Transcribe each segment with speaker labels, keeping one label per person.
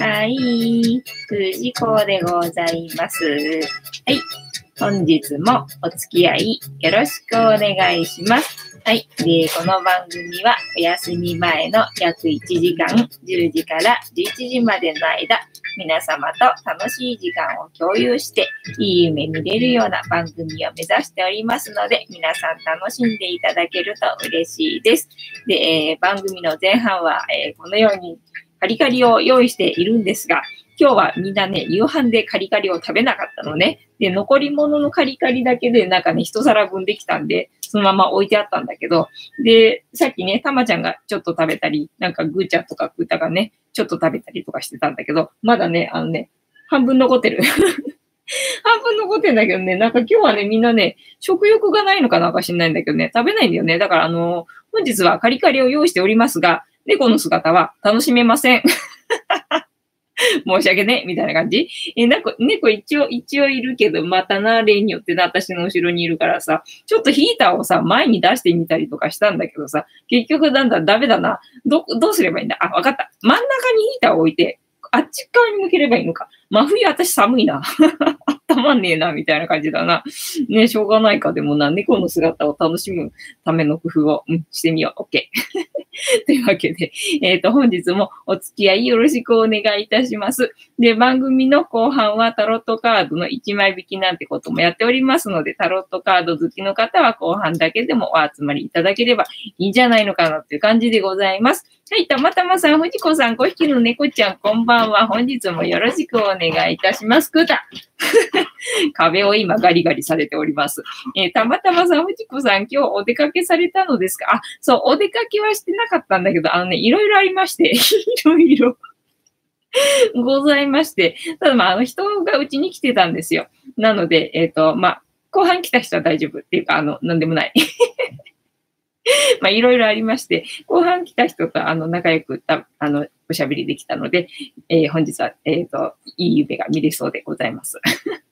Speaker 1: はい。藤子でございます。はい。本日もお付き合いよろしくお願いします。はい。で、この番組はお休み前の約1時間、10時から11時までの間、皆様と楽しい時間を共有して、いい夢見れるような番組を目指しておりますので、皆さん楽しんでいただけると嬉しいです。で、えー、番組の前半は、えー、このようにカリカリを用意しているんですが、今日はみんなね、夕飯でカリカリを食べなかったのね。で、残り物のカリカリだけでなんかね、一皿分できたんで、そのまま置いてあったんだけど、で、さっきね、たまちゃんがちょっと食べたり、なんかぐーちゃんとかぐーたがね、ちょっと食べたりとかしてたんだけど、まだね、あのね、半分残ってる。半分残ってんだけどね、なんか今日はね、みんなね、食欲がないのかなんか知んないんだけどね、食べないんだよね。だからあの本日はカリカリを用意しておりますが、猫の姿は楽しめません。申し訳ね、みたいな感じ。え、なんか、猫一応、一応いるけど、またな、例によってな、私の後ろにいるからさ、ちょっとヒーターをさ、前に出してみたりとかしたんだけどさ、結局だんだん、ダメだな。ど、どうすればいいんだ？あ、わかった。真ん中にヒーターを置いて、あっち側に向ければいいのか。真冬私寒いな。たまんねえな、みたいな感じだな。ね、しょうがないか。でもな、猫の姿を楽しむための工夫を、うん、してみよう。OK。というわけで、えっ、ー、と、本日もお付き合いよろしくお願いいたします。で、番組の後半はタロットカードの1枚引きなんてこともやっておりますので、タロットカード好きの方は後半だけでもお集まりいただければいいんじゃないのかなっていう感じでございます。はい、たまたまさん、藤子さん、5匹の猫ちゃん、こんばんは。本日もよろしくお願いします願いいたします。くだ。壁を今ガリガリされております。えー、たまたまさん、藤子さん、今日お出かけされたのですか？あ、そう、お出かけはしてなかったんだけど、あのね、いろいろありまして、いろいろございまして、ただまあ、あの人がうちに来てたんですよ。なので、えっ、ー、と、まあ、後半来た人は大丈夫っていうか、あの、なんでもない。まあ、いろいろありまして、後半来た人と、あの、仲良くた、あの、おしゃべりできたので、えー、本日は、えっ、ー、と、いい夢が見れそうでございます。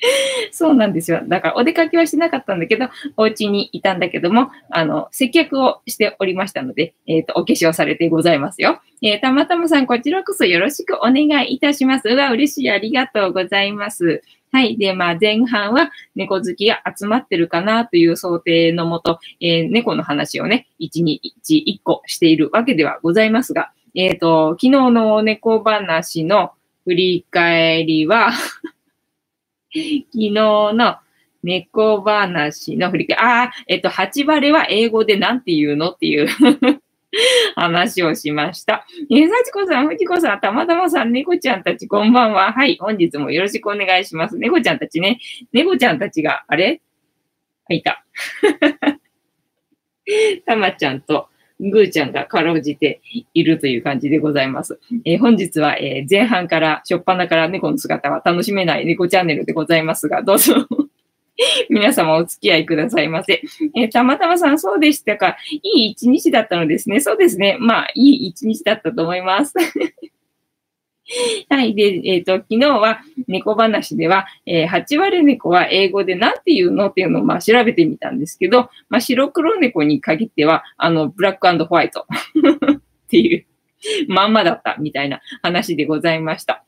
Speaker 1: そうなんですよ。だからお出かけはしてなかったんだけど、お家にいたんだけども、あの、接客をしておりましたので、えっ、ー、と、お化粧されてございますよ。えー、たまたまさん、こちらこそよろしくお願いいたします。うわ、嬉しい。ありがとうございます。はい。で、まあ、前半は猫好きが集まってるかなという想定のもと、えー、猫の話をね、1、2、1、1個しているわけではございますが、えっ、ー、と、昨日の猫話の振り返りは昨日の猫話の振り返り、ああ、えっ、と、8バレは英語で何て言うのっていう 話をしました。えー、幸子さん、藤子さん、たまたまさん、猫ちゃんたち、こんばんは。はい、本日もよろしくお願いします。猫ちゃんたちね。猫ちゃんたちが、あれ？いた。たまちゃんと、ぐーちゃんがかろうじているという感じでございます。えー、本日は、えー、前半から、しょっぱなから猫の姿は楽しめない猫チャンネルでございますが、どうぞ 皆様お付き合いくださいませ。えー、たまたまさん、そうでしたか。いい一日だったのですね。そうですね。まあ、いい一日だったと思います。はい。で、えっ、ー、と、昨日は猫話では、えー、8割猫は英語で何て言うの？っていうのをまあ調べてみたんですけど、まあ、白黒猫に限っては、あの、ブラックホワイトっていうまんまだったみたいな話でございました。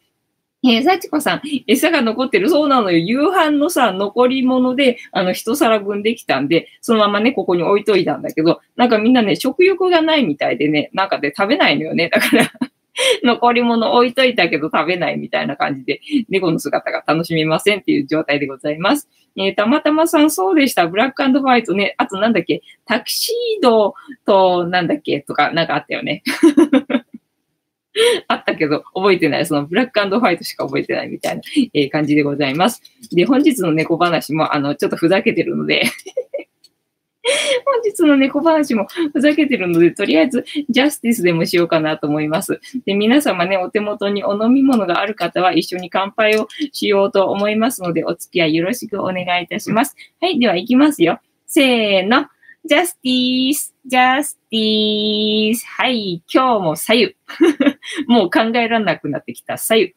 Speaker 1: えー、幸子さん、餌が残ってる？そうなのよ。夕飯のさ、残り物で、あの、一皿分できたんで、そのままね、ここに置いといたんだけど、なんかみんなね、食欲がないみたいでね、なんかで食べないのよね。だから 残り物置いといたけど食べないみたいな感じで、猫の姿が楽しめませんっていう状態でございます。えー、たまたまさんそうでした。ブラックホワイトね。あとなんだっけ？タキシードとなんだっけ？とかなんかあったよね。あったけど、覚えてない。そのブラックホワイトしか覚えてないみたいな、えー、感じでございます。で、本日の猫話も、あの、ちょっとふざけてるので 本日の猫話もふざけてるので、とりあえずジャスティスでもしようかなと思います。で、皆様ね、お手元にお飲み物がある方は一緒に乾杯をしようと思いますので、お付き合いよろしくお願いいたします。はい、では行きますよ。せーの。ジャスティース、ジャスティース。はい、今日も左右。もう考えられなくなってきた左右。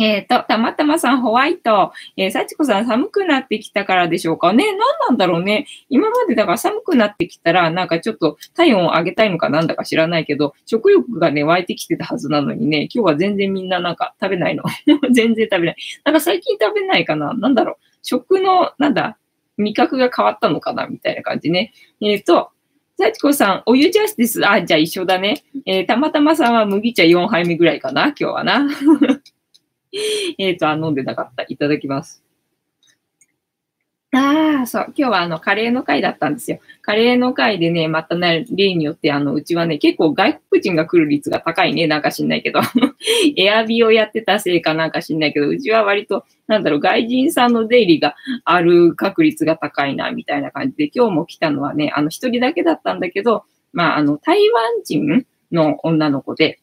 Speaker 1: えっ、ー、と、たまたまさんホワイト。えー、幸子さん寒くなってきたからでしょうか？ね。何なんだろうね。今までだから寒くなってきたら、なんかちょっと体温を上げたいのかなんだか知らないけど、食欲がね、湧いてきてたはずなのにね、今日は全然みんななんか食べないの。全然食べない。なんか最近食べないかな？なんだろう。食の、なんだ、味覚が変わったのかな？みたいな感じね。えっ、ー、と、幸子さん、お湯ジャスティス。あ、じゃあ一緒だね。えー、たまたまさんは麦茶4杯目ぐらいかな？今日はな。えっと、飲んでなかった。いただきます。ああ、そう。今日はあの、カレーの会だったんですよ。カレーの会でね、またね、例によって、あの、うちはね、結構外国人が来る率が高いね。なんか知んないけど。エアビをやってたせいかなんか知んないけど、うちは割と、なんだろう、外人さんの出入りがある確率が高いな、みたいな感じで、今日も来たのはね、あの、一人だけだったんだけど、まあ、あの、台湾人の女の子で、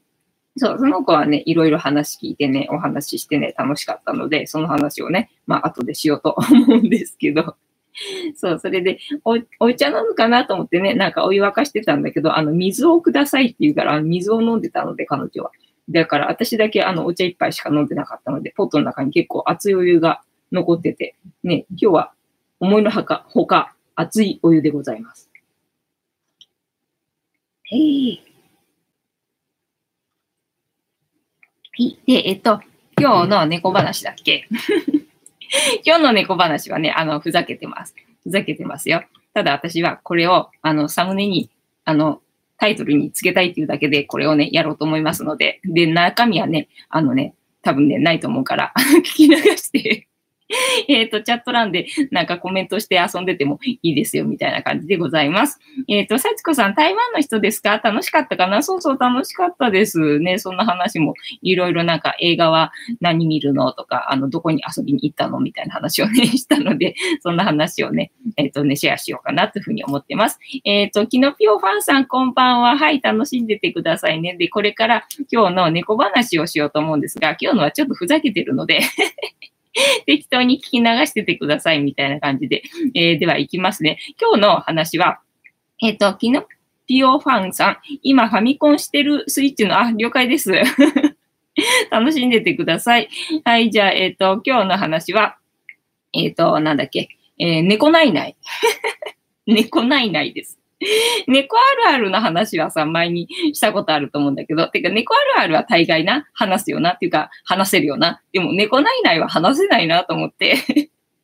Speaker 1: そう、その子はね、いろいろ話聞いてね、お話ししてね、楽しかったので、その話をね、まあ、後でしようと思うんですけど。そう、それでお、お茶飲むかなと思ってね、なんかお湯沸かしてたんだけど、あの、水をくださいって言うから、水を飲んでたので、彼女は。だから、私だけあの、お茶一杯しか飲んでなかったので、ポットの中に結構熱いお湯が残ってて、ね、今日は思いのほか、ほか、熱いお湯でございます。へえ。で、えっと、今日の猫話だっけ？今日の猫話はね、あの、ふざけてます。ふざけてますよ。ただ私はこれを、あの、サムネに、あの、タイトルにつけたいっていうだけで、これをね、やろうと思いますので、で、中身はね、あのね、多分ね、ないと思うから、聞き流して えっと、チャット欄でなんかコメントして遊んでてもいいですよ、みたいな感じでございます。えっ、ー、と、幸子さん、台湾の人ですか？楽しかったかな？そうそう、楽しかったですね。そんな話も、いろいろなんか映画は何見るの？とか、あの、どこに遊びに行ったの？みたいな話をね、したので、そんな話をね、えっ、ー、とね、シェアしようかなというふうに思ってます。えっ、ー、と、キノピオファンさん、こんばんは。はい、楽しんでてくださいね。で、これから今日の猫話をしようと思うんですが、今日のはちょっとふざけてるので 適当に聞き流しててくださいみたいな感じで。えー、では行きますね。今日の話は、えっ、ー、と、昨日、ピオファンさん、今ファミコンしてるスイッチの、あ、了解です。楽しんでてください。はい、じゃあ、えっ、ー、と、今日の話は、えっ、と、なんだっけ、えー、猫ないない。猫ないないです。猫あるあるの話はさ、前にしたことあると思うんだけど、てか猫あるあるは大概な、話すよなっていうか、話せるよな。でも猫ないないは話せないなと思って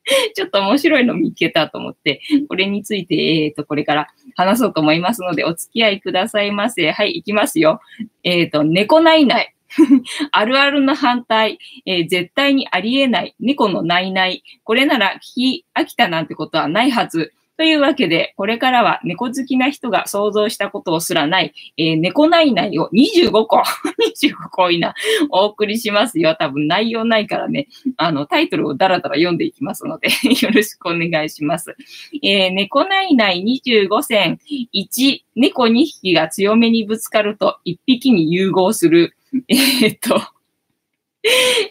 Speaker 1: ちょっと面白いの見つけたと思って、これについて、えっ、ー、と、これから話そうと思いますので、お付き合いくださいませ。はい、行きますよ。えっ、ー、と、猫ないない。あるあるの反対、えー、絶対にありえない、猫のないない。これなら聞き飽きたなんてことはないはず。というわけで、これからは猫好きな人が想像したことをすらない、えー、猫ないないを25個、25個いな、お送りしますよ。多分内容ないからね、あの、タイトルをダラダラ読んでいきますので よろしくお願いします。えー、猫ないない25戦1、猫2匹が強めにぶつかると1匹に融合する。えー、っと、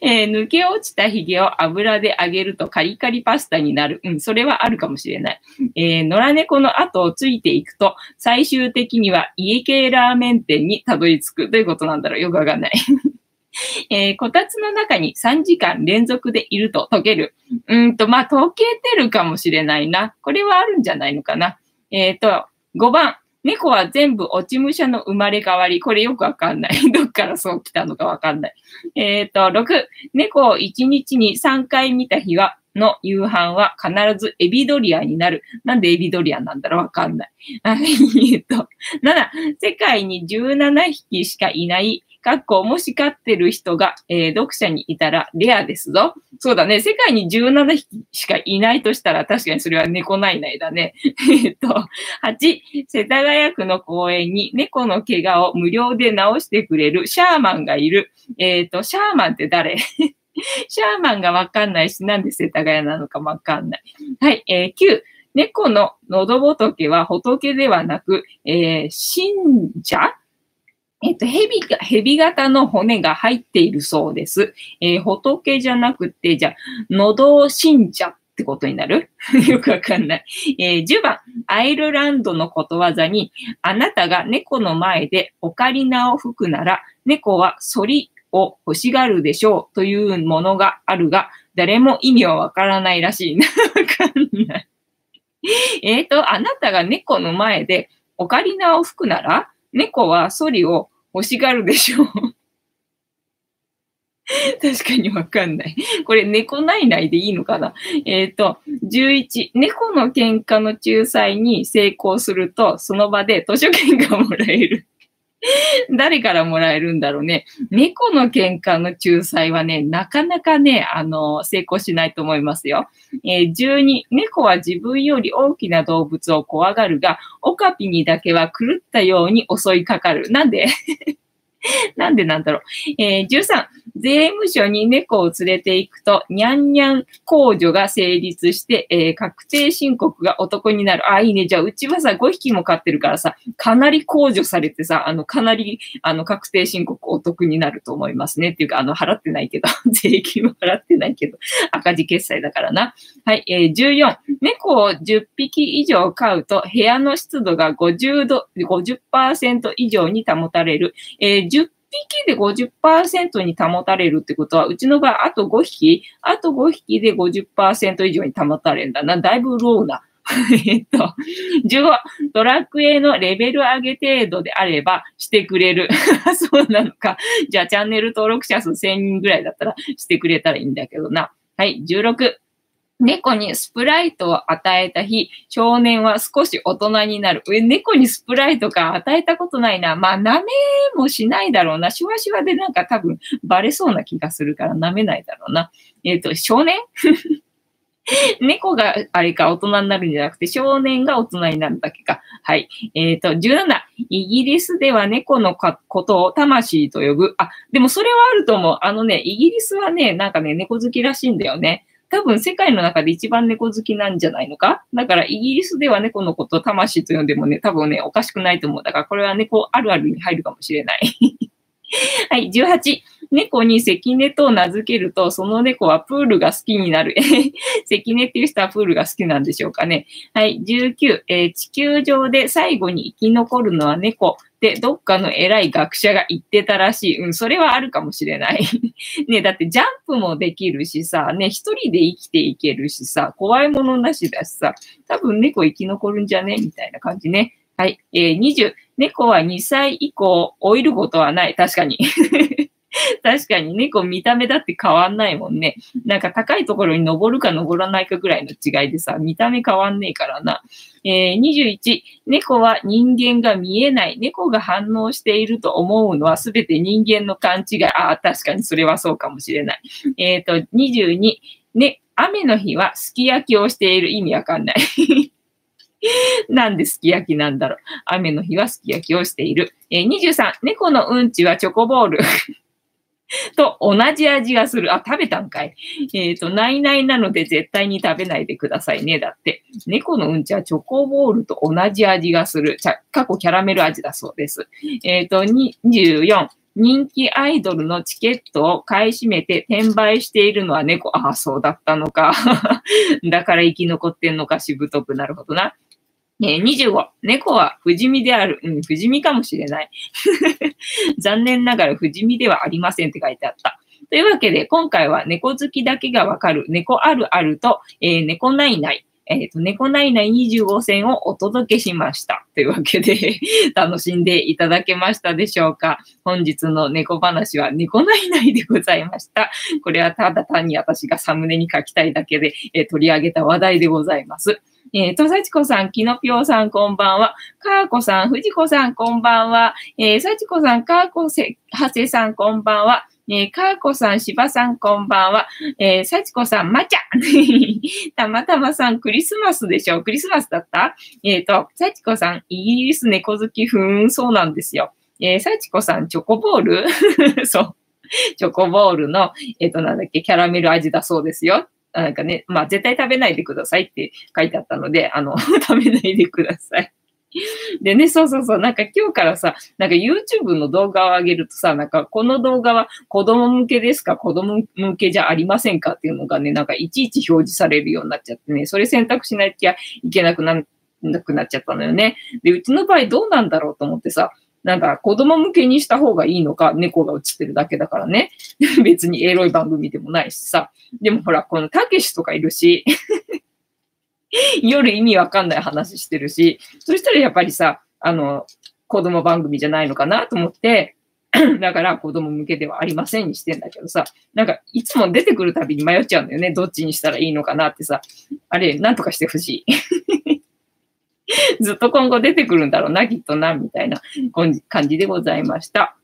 Speaker 1: えー、抜け落ちた髭を油で揚げるとカリカリパスタになる。うん、それはあるかもしれない。えー、野良猫の後をついていくと、最終的には家系ラーメン店にたどり着く。どういうことなんだろうよくわかんない。えー、こたつの中に3時間連続でいると溶ける。うんと、まあ、溶けてるかもしれないな。これはあるんじゃないのかな。えっ、ー、と、5番、猫は全部落ち武者の生まれ変わり。これよくわかんない。どっからそう来たのかわかんない。えっ、ー、と、6、猫を1日に3回見た日は、の夕飯は必ずエビドリアになる。なんでエビドリアなんだろうわかんない。えっと、7、世界に17匹しかいないかっこ、もし飼ってる人が、えー、読者にいたらレアですぞ。そうだね。世界に17匹しかいないとしたら、確かにそれは猫ないないだね。えっと、8、世田谷区の公園に猫の怪我を無料で治してくれるシャーマンがいる。えっ、と、シャーマンって誰？シャーマンがわかんないし、なんで世田谷なのかわかんない。はい、えー、9、猫の喉仏は仏ではなく、えー、信者？えっと、蛇が、蛇型の骨が入っているそうです。えー、仏じゃなくて、じゃあ、喉信者ってことになる？よくわかんない。えー、10番、アイルランドのことわざに、あなたが猫の前でオカリナを吹くなら、猫は反りを欲しがるでしょうというものがあるが、誰も意味はわからないらしい。わかんない。えっと、あなたが猫の前でオカリナを吹くなら、猫はソリを欲しがるでしょう。確かにわかんない。これ、猫ないないでいいのかな？えっ、ー、と、11、猫の喧嘩の仲裁に成功すると、その場で図書券がもらえる。誰からもらえるんだろうね。猫の喧嘩の仲裁はね、なかなかね、あの、成功しないと思いますよ。えー、12、猫は自分より大きな動物を怖がるが、オカピにだけは狂ったように襲いかかる。なんで？なんでなんだろう。えー、13、税務署に猫を連れて行くと、にゃんにゃん控除が成立して、えー、確定申告が男になる。あ、いいね。じゃあ、うちはさ、5匹も飼ってるからさ、かなり控除されてさ、あの、かなり、あの、確定申告お得になると思いますね。っていうか、あの、払ってないけど、税金は払ってないけど、赤字決済だからな。はい、えー、14、猫を10匹以上飼うと、部屋の湿度が50度、50%以上に保たれる。えー、匹で50%に保たれるってことは、うちの場合、あと5匹、あと5匹で50%以上に保たれるんだな。だいぶローな。えっと、15、ドラクエのレベル上げ程度であればしてくれる。そうなのか。じゃあチャンネル登録者数1000人ぐらいだったらしてくれたらいいんだけどな。はい、16。猫にスプライトを与えた日、少年は少し大人になる。え、猫にスプライトか与えたことないな。まあ、舐めもしないだろうな。シュワシュワでなんか多分バレそうな気がするから舐めないだろうな。えっ、ー、と、少年？猫があれか大人になるんじゃなくて、少年が大人になるだけか。はい。えっ、ー、と、17。イギリスでは猫のことを魂と呼ぶ。あ、でもそれはあると思う。あのね、イギリスはね、なんかね、猫好きらしいんだよね。多分世界の中で一番猫好きなんじゃないのか？だからイギリスでは猫のことを魂と呼んでもね、多分ね、おかしくないと思う。だからこれは猫あるあるに入るかもしれない。はい、18。猫に関根と名付けると、その猫はプールが好きになる。関根っていう人はプールが好きなんでしょうかね。はい、19。えー、地球上で最後に生き残るのは猫。ってどっかの偉い学者が言ってたらしい。うん、それはあるかもしれない。ね、だってジャンプもできるしさ、ね、一人で生きていけるしさ、怖いものなしだしさ、多分猫生き残るんじゃね？みたいな感じね。はい。えー、20。猫は2歳以降、老いることはない。確かに。確かに猫見た目だって変わんないもんね。なんか高いところに登るか登らないかぐらいの違いでさ、見た目変わんねえからな。えー、21、猫は人間が見えない。猫が反応していると思うのは全て人間の勘違い。ああ、確かにそれはそうかもしれない。えっ、ー、と、22、ね、雨の日はすき焼きをしている意味わかんない。なんですき焼きなんだろう。雨の日はすき焼きをしている。えー、23、猫のうんちはチョコボール。と同じ味がする。あ、食べたんかい。えっ、ー、と、ないないなので絶対に食べないでくださいね。だって。猫のうんちはチョコボールと同じ味がする。ちゃ過去キャラメル味だそうです。えっ、ー、と、24。人気アイドルのチケットを買い占めて転売しているのは猫。ああ、そうだったのか。だから生き残ってんのか、しぶとくなるほどな。え、25、猫は不死身である。うん、不死身かもしれない。残念ながら不死身ではありませんって書いてあった。というわけで、今回は猫好きだけがわかる猫あるあると、えー、猫ないない。えっ、ー、と、猫ないない25選をお届けしました。というわけで 楽しんでいただけましたでしょうか本日の猫話は猫ないないでございました。これはただ単に私がサムネに書きたいだけで、えー、取り上げた話題でございます。えー、とさちこさん、きのぴょうさん、こんばんは。かーこさん、ふじこさん、こんばんは。えー、さちこさん、かーこせ、はせさん、こんばんは。えー、かーこさん、しばさん、こんばんは。えー、さちこさん、まちゃ たまたまさん、クリスマスでしょクリスマスだった？えっ、ー、と、さちこさん、イギリス猫好き、ふーん、そうなんですよ。えー、さちこさん、チョコボール？そう。チョコボールの、えっ、ー、と、なんだっけ、キャラメル味だそうですよ。なんかね、まあ絶対食べないでくださいって書いてあったので、あの、食べないでください。でね、そうそうそう、なんか今日からさ、なんか YouTube の動画を上げるとさ、なんかこの動画は子供向けですか？子供向けじゃありませんかっていうのがね、なんかいちいち表示されるようになっちゃってね、それ選択しなきゃいけなくななくなっちゃったのよね。で、うちの場合どうなんだろうと思ってさ、なんか子供向けにした方がいいのか、猫が映ってるだけだからね。別にエロい番組でもないしさ。でもほら、このたけしとかいるし、夜意味わかんない話してるし、そしたらやっぱりさ、あの、子供番組じゃないのかなと思って、だから子供向けではありませんにしてんだけどさ、なんかいつも出てくるたびに迷っちゃうんだよね。どっちにしたらいいのかなってさ、あれ、なんとかしてほしい。ずっと今後出てくるんだろうな、きっとな、みたいな感じでございました。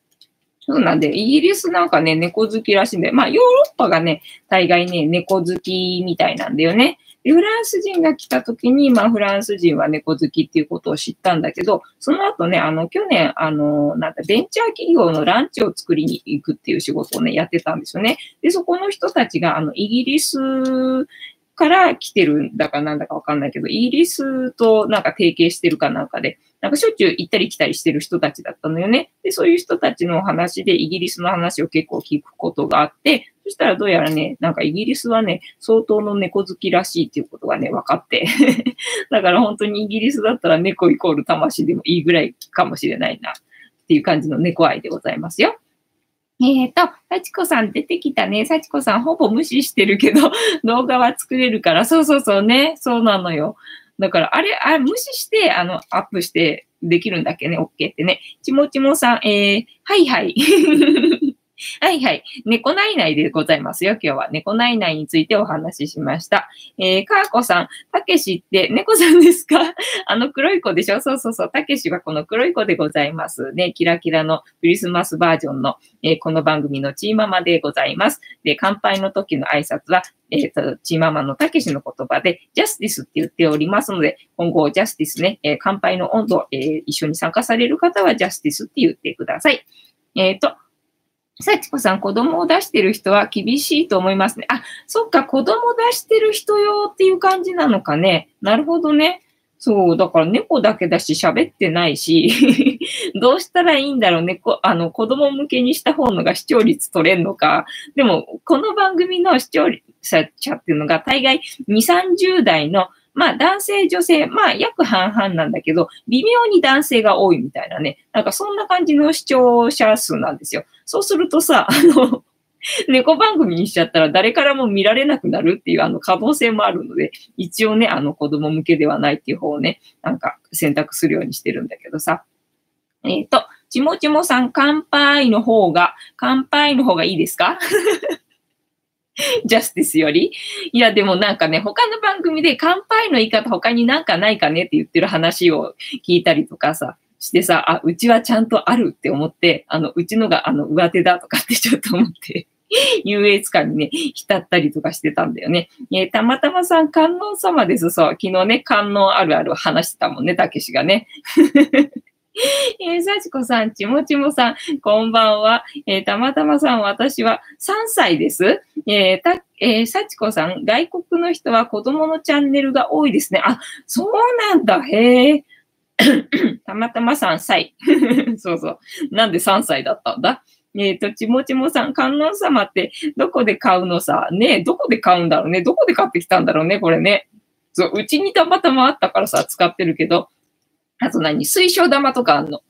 Speaker 1: そうなんで、イギリスなんかね、猫好きらしいんで、まあヨーロッパがね、大概ね、猫好きみたいなんだよね。で、フランス人が来た時に、まあ、フランス人は猫好きっていうことを知ったんだけど、その後ね、あの、去年、あの、なんだ、ベンチャー企業のランチを作りに行くっていう仕事をね、やってたんですよね。で、そこの人たちが、あの、イギリスから来てるんだかなんだかわかんないけど、イギリスとなんか提携してるかなんかで、なんかしょっちゅう行ったり来たりしてる人たちだったのよね。で、そういう人たちの話でイギリスの話を結構聞くことがあって、そしたらどうやらね、なんかイギリスはね、相当の猫好きらしいっていうことがね、分かって だから本当にイギリスだったら猫イコール魂でもいいぐらいかもしれないなっていう感じの猫愛でございますよ。えっ、ー、と、幸子さん出てきたね。幸子さんほぼ無視してるけど、動画は作れるから、そうそうそうね。そうなのよ。だから、あれ、あれ、無視して、あの、アップしてできるんだっけね、OK ってね。ちもちもさん、えー、はいはい。はいはい。猫ないないでございますよ。今日は猫ないないについてお話ししました。えー、かーこさん、たけしって猫さんですか？あの黒い子でしょ？そうそうそう。たけしはこの黒い子でございますね。キラキラのクリスマスバージョンの、えー、この番組のチーママでございます。で、乾杯の時の挨拶は、えっ、ー、と、チーママのたけしの言葉で、ジャスティスって言っておりますので、今後、ジャスティスね、えー、乾杯の温度、えー、一緒に参加される方は、ジャスティスって言ってください。えっ、ー、と、幸子さん、子供を出してる人は厳しいと思いますね。あ、そっか、子供出してる人用っていう感じなのかね。なるほどね。そう、だから猫だけだし喋ってないし、どうしたらいいんだろうね。あの、子供向けにした方のが視聴率取れんのか。でも、この番組の視聴者っていうのが大概2、30代のまあ男性、女性、まあ約半々なんだけど、微妙に男性が多いみたいなね。なんかそんな感じの視聴者数なんですよ。そうするとさ、あの、猫番組にしちゃったら誰からも見られなくなるっていうあの可能性もあるので、一応ね、あの子供向けではないっていう方をね、なんか選択するようにしてるんだけどさ。えっ、ー、と、ちもちもさん、乾杯の方が、乾杯の方がいいですか？ジャスティスより？いや、でもなんかね、他の番組で乾杯の言い方他になんかないかねって言ってる話を聞いたりとかさ、してさ、あ、うちはちゃんとあるって思って、あの、うちのがあの、上手だとかってちょっと思って 優越感にね、浸ったりとかしてたんだよね。えー、たまたまさん、観音様です。そう。昨日ね、観音あるある話してたもんね、たけしがね。えー、幸子さん、ちもちもさん、こんばんは。えー、たまたまさん、私は3歳です。えー、た、えー、幸子さん、外国の人は子供のチャンネルが多いですね。あ、そうなんだ。へえ。たまたま3歳。そうそう。なんで3歳だったんだ？えっ、ー、と、ちもちもさん、観音様ってどこで買うのさ、ねどこで買うんだろうねどこで買ってきたんだろうねこれね。そう、うちにたまたまあったからさ、使ってるけど、あと何？水晶玉とかあんの？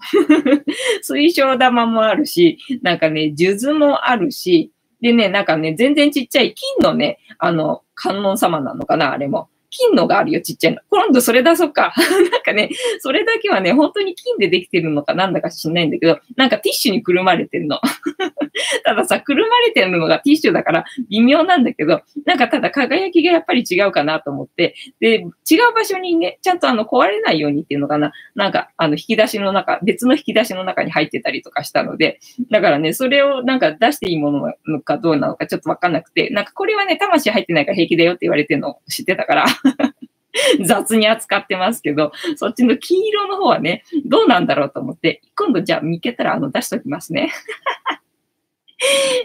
Speaker 1: 水晶玉もあるし、なんかね、数珠もあるし、でね、なんかね、全然ちっちゃい金のね、あの、観音様なのかな、あれも。金のがあるよ、ちっちゃいの。今度それ出そうか。なんかね、それだけはね、本当に金でできてるのかなんだか知んないんだけど、なんかティッシュにくるまれてるの。たださ、くるまれてるのがティッシュだから微妙なんだけど、なんかただ輝きがやっぱり違うかなと思って、で、違う場所にね、ちゃんとあの壊れないようにっていうのかな、なんかあの引き出しの中、別の引き出しの中に入ってたりとかしたので、だからね、それをなんか出していいものなのかどうなのかちょっとわかんなくて、なんかこれはね、魂入ってないから平気だよって言われてるのを知ってたから 雑に扱ってますけど、そっちの黄色の方はね、どうなんだろうと思って、今度じゃあ見けたらあの出しときますね。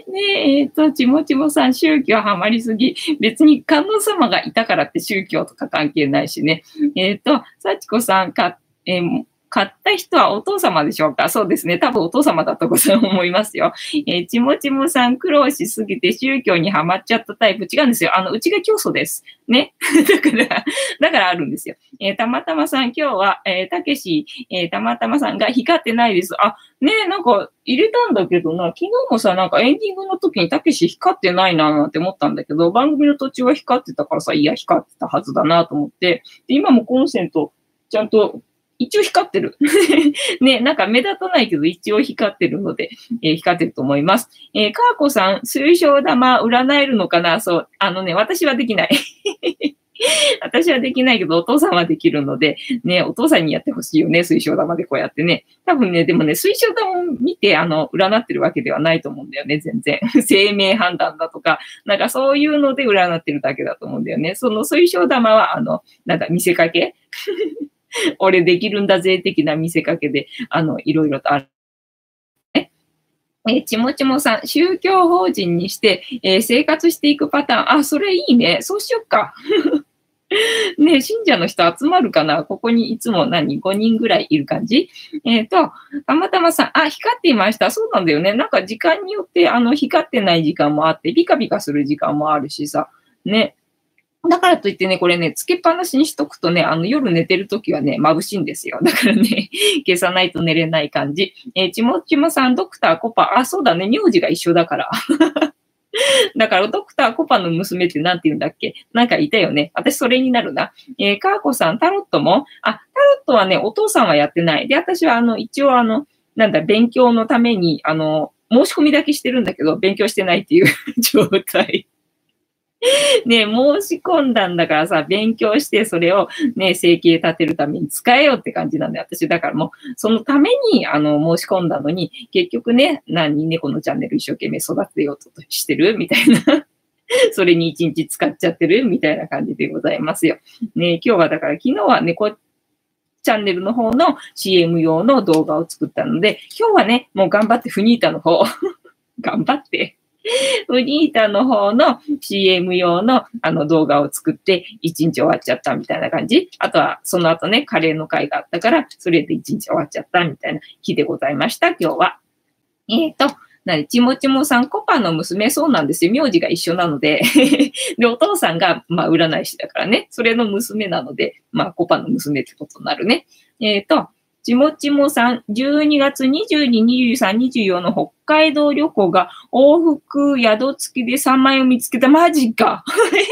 Speaker 1: ねえ、えっ、ー、と、ちもちもさん、宗教ハマりすぎ。別に観音様がいたからって宗教とか関係ないしね。えっ、ー、と、幸子さんか、えー買った人はお父様でしょうか？そうですね。多分お父様だと思いますよ。えー、ちもちもさん苦労しすぎて宗教にはまっちゃったタイプ。違うんですよ。あの、うちが教祖です。ね？だから、だからあるんですよ。えー、たまたまさん今日は、えー、たけし、え、たまたまさんが光ってないです。あ、ねなんか入れたんだけどな、昨日もさ、なんかエンディングの時にたけし光ってないななんて思ったんだけど、番組の途中は光ってたからさ、いや、光ってたはずだなと思って、で、今もコンセント、ちゃんと一応光ってる。ね、なんか目立たないけど一応光ってるので、えー、光ってると思います。えー、かーこさん、水晶玉占えるのかな？そう、あのね、私はできない。私はできないけど、お父さんはできるので、ね、お父さんにやってほしいよね、水晶玉でこうやってね。多分ね、でもね、水晶玉を見て、あの、占ってるわけではないと思うんだよね、全然。生命判断だとか、なんかそういうので占ってるだけだと思うんだよね。その水晶玉は、あの、なんか見せかけ？俺できるんだぜ的な見せかけで、あの、いろいろとある。え、ちもちもさん、宗教法人にして、えー、生活していくパターン。あ、それいいね。そうしよっか。ね信者の人集まるかなここにいつも何 ?5 人ぐらいいる感じ？えっ、ー、と、たまたまさん、あ、光っていました。そうなんだよね。なんか時間によって、あの、光ってない時間もあって、ピカピカする時間もあるしさ。ね。だからといってね、これね、つけっぱなしにしとくとね、あの、夜寝てるときはね、眩しいんですよ。だからね、消さないと寝れない感じ。えー、ちもちもさん、ドクターコパ、あ、そうだね、名字が一緒だから。だから、ドクターコパの娘って何て言うんだっけ？なんかいたよね。私それになるな。えー、カーコさん、タロットも？あ、タロットはね、お父さんはやってない。で、私はあの、一応あの、なんだ、勉強のために、あの、申し込みだけしてるんだけど、勉強してないっていう 状態。ね、申し込んだんだからさ、勉強してそれをね、生計立てるために使えよって感じなんで、私、だからもう、そのために、あの、申し込んだのに、結局ね、何、猫のチャンネル一生懸命育てようとしてる？みたいな。それに一日使っちゃってる？みたいな感じでございますよ。ね、今日はだから昨日は猫チャンネルの方の CM 用の動画を作ったので、今日はね、もう頑張ってフニータの方、頑張って、ウニータの方の CM 用のあの動画を作って一日終わっちゃったみたいな感じ。あとはその後ね、カレーの会があったから、それで一日終わっちゃったみたいな日でございました、今日は。えっ、ー、と、なに、ちもちもさん、コパの娘、そうなんですよ。名字が一緒なので で、お父さんが、まあ、占い師だからね。それの娘なので、まあ、コパの娘ってことになるね。えっ、ー、と、ちもちもさん、12月22、23、24の北海道旅行が往復宿付きで3万円を見つけた。マジか。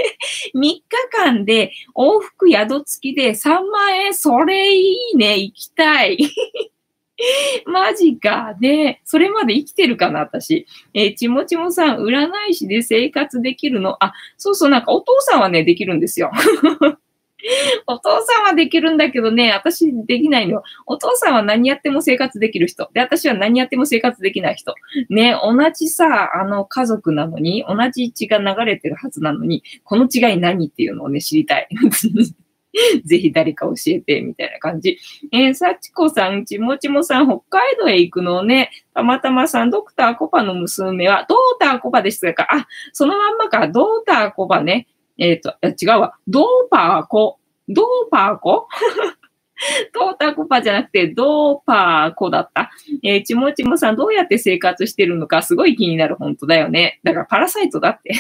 Speaker 1: 3日間で往復宿付きで3万円、それいいね。行きたい。マジか。で、それまで生きてるかな、私。えー、ちもちもさん、占い師で生活できるの？あ、そうそう、なんかお父さんはね、できるんですよ。お父さんはできるんだけどね、私できないの。お父さんは何やっても生活できる人。で、私は何やっても生活できない人。ね、同じさ、あの家族なのに、同じ血が流れてるはずなのに、この違い何っていうのをね、知りたい。ぜひ誰か教えて、みたいな感じ。えー、さちこさん、ちもちもさん、北海道へ行くのね。たまたまさん、ドクターコパの娘は、ドーターコパでしたかあ、そのまんまか、ドーターコパね。えっ、ー、と、違うわ。ドーパーコ？ドーパーコ？トータコパじゃなくて、ドーパーコだった。えー、ちもちもさん、どうやって生活してるのか、すごい気になる、本当だよね。だからパラサイトだって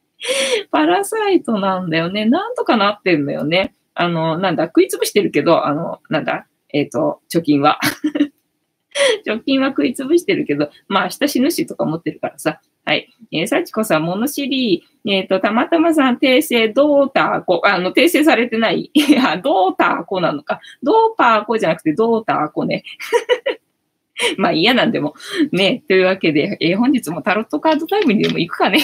Speaker 1: パラサイトなんだよね。なんとかなってんだよね。あの、なんだ、食いつぶしてるけど、あの、なんだ、えっ、ー、と、貯金は 貯金は食いつぶしてるけど、まあ、明日死ぬしとか思ってるからさ。はい。えー、幸子さん、物知り、えっ、ー、と、たまたまさん、訂正、ドーターコ、あの、訂正されてない。いや、ドーターコなのか。ドーパーコじゃなくて、ドーターコね。まあ嫌なんでも。ね。というわけで、えー、本日もタロットカードタイムにでも行くかね。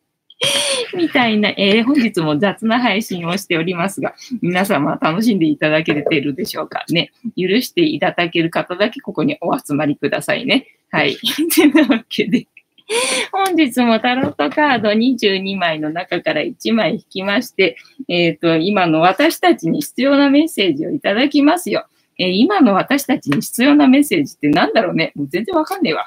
Speaker 1: みたいな、えー、本日も雑な配信をしておりますが、皆様楽しんでいただけてるでしょうかね。許していただける方だけここにお集まりくださいね。はい。というわけで。本日もタロットカード22枚の中から1枚引きまして、えっ、ー、と、今の私たちに必要なメッセージをいただきますよ。えー、今の私たちに必要なメッセージって何だろうねもう全然わかんねえわ。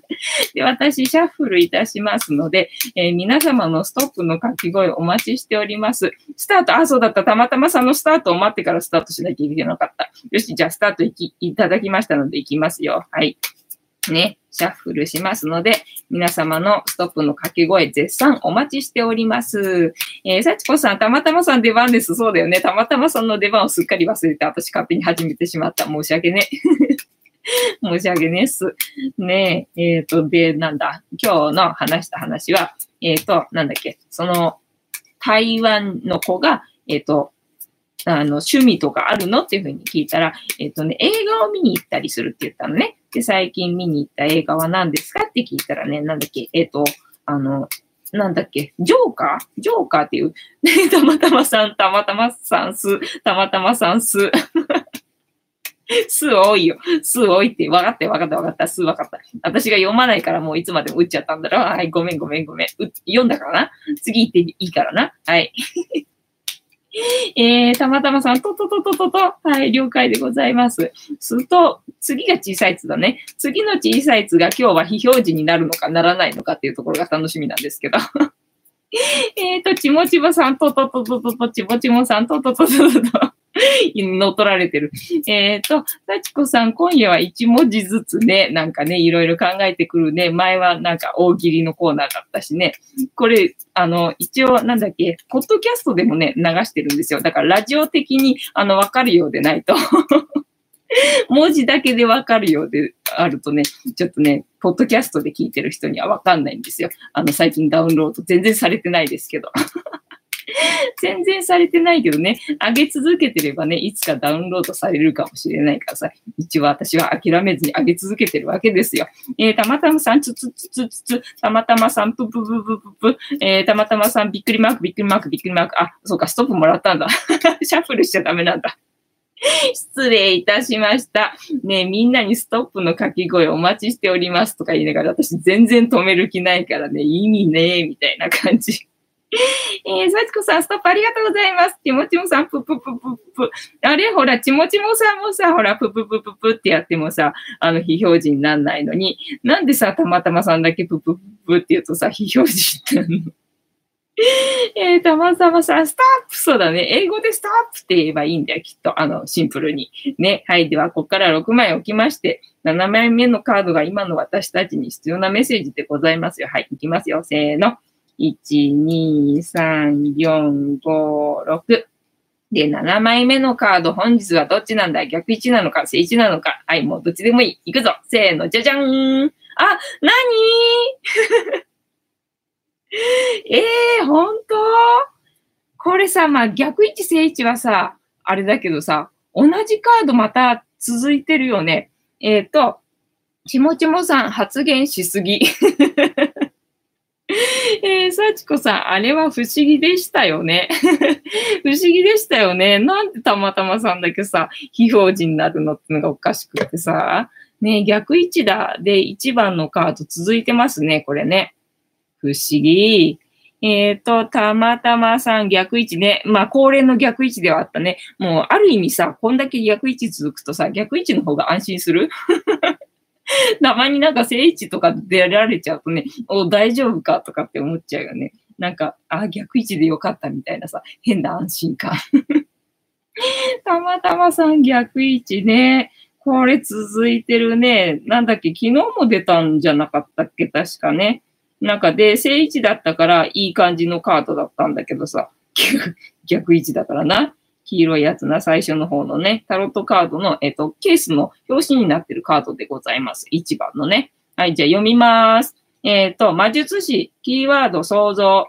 Speaker 1: で、私、シャッフルいたしますので、えー、皆様のストップの掛け声お待ちしております。スタート、あ、そうだった。たまたまさんのスタートを待ってからスタートしなきゃいけなかった。よし、じゃあスタートいき、いただきましたので、いきますよ。はい。ね、シャッフルしますので、皆様のストップの掛け声絶賛お待ちしております。えー、幸子さん、たまたまさん出番です。そうだよね。たまたまさんの出番をすっかり忘れて、私勝手に始めてしまった。申し訳ね。申し訳ねっす。ねえ、えっ、ー、と、で、なんだ、今日の話した話は、えっ、ー、と、なんだっけ、その、台湾の子が、えっ、ー、と、あの、趣味とかあるの？っていうふうに聞いたら、えっ、とね、映画を見に行ったりするって言ったのね。で、最近見に行った映画は何ですかって聞いたらね、なんだっけ、えっ、と、あの、なんだっけ、ジョーカー？ジョーカーっていう、たまたまさん、たまたまさんす、たまたまさんす。数多いよ。数多いって。分かったよ、分かった、分かった。数分かった。私が読まないからもういつまでも打っちゃったんだろう。はい、ごめん、ごめん、ごめん。読んだからな。次行っていいからな。はい。えー、たまたまさん、とととととと。はい、了解でございます。すると、次が小さい図だね。次の小さい図が今日は非表示になるのかならないのかっていうところが楽しみなんですけど。えっと、ちもちもさん、とととととと、ちもちもさん、とととととと。乗っ取られてる。えっ、ー、と、幸子さん、今夜は一文字ずつね、なんかね、いろいろ考えてくるね。前はなんか大喜利のコーナーだったしね。これ、あの、一応、なんだっけ、ポッドキャストでもね、流してるんですよ。だからラジオ的に、あの、わかるようでないと。文字だけでわかるようであるとね、ちょっとね、ポッドキャストで聞いてる人にはわかんないんですよ。あの、最近ダウンロード全然されてないですけど。全然されてないけどね、上げ続けてればね、いつかダウンロードされるかもしれないからさ、一応私は諦めずに上げ続けてるわけですよ。えー、たまたまさん、つつつつつつ、たまたまさん、ぷぷぷぷぷぷ、えー、たまたまさん、びっくりマーク、びっくりマーク、びっくりマーク、あ、そうか、ストップもらったんだ。シャッフルしちゃダメなんだ。失礼いたしました。ねみんなにストップの掛け声お待ちしておりますとか言いながら、私全然止める気ないからね、意味ねえ、みたいな感じ。えー、幸子さん、ストップありがとうございます。ちもちもさん、ぷぷぷぷぷ。あれ？ほら、ちもちもさんもさ、ほら、ぷぷぷぷぷってやってもさ、あの、非表示になんないのに、なんでさ、たまたまさんだけぷぷぷぷって言うとさ、非表示ってなの？えー、たまたまさん、ストップそうだね。英語でストップって言えばいいんだよ、きっと。あの、シンプルに。ね。はい。では、ここから6枚置きまして、7枚目のカードが今の私たちに必要なメッセージでございますよ。はい。いきますよ。せーの。1、2、3、4、5、6。で、7枚目のカード、本日はどっちなんだ逆位置なのか正位置なのかはい、もうどっちでもいい。いくぞせーの、じゃじゃーんあ、なにええー、ほんとこれさ、まあ、逆位置正位置はさ、あれだけどさ、同じカードまた続いてるよね。えっ、ー、と、ちもちもさん発言しすぎ。えー、幸子さん、あれは不思議でしたよね。不思議でしたよね。なんでたまたまさんだけさ、非表示になるのってのがおかしくてさ。ね逆位置だ。で、1番のカード続いてますね、これね。不思議。えっ、ー、と、たまたまさん逆位置ね。まあ、恒例の逆位置ではあったね。もう、ある意味さ、こんだけ逆位置続くとさ、逆位置の方が安心する？たまになんか正位置とか出られちゃうとね、お、大丈夫か？とかって思っちゃうよね。なんか、あ、逆位置でよかったみたいなさ、変な安心感。たまたまさん逆位置ね。これ続いてるね。なんだっけ、昨日も出たんじゃなかったっけ？確かね。なんかで、正位置だったからいい感じのカードだったんだけどさ、逆位置だからな。黄色いやつな、最初の方のね、タロットカードの、えっと、ケースの表紙になってるカードでございます。1番のね。はい、じゃあ読みます。えっ、と、魔術師、キーワード創造。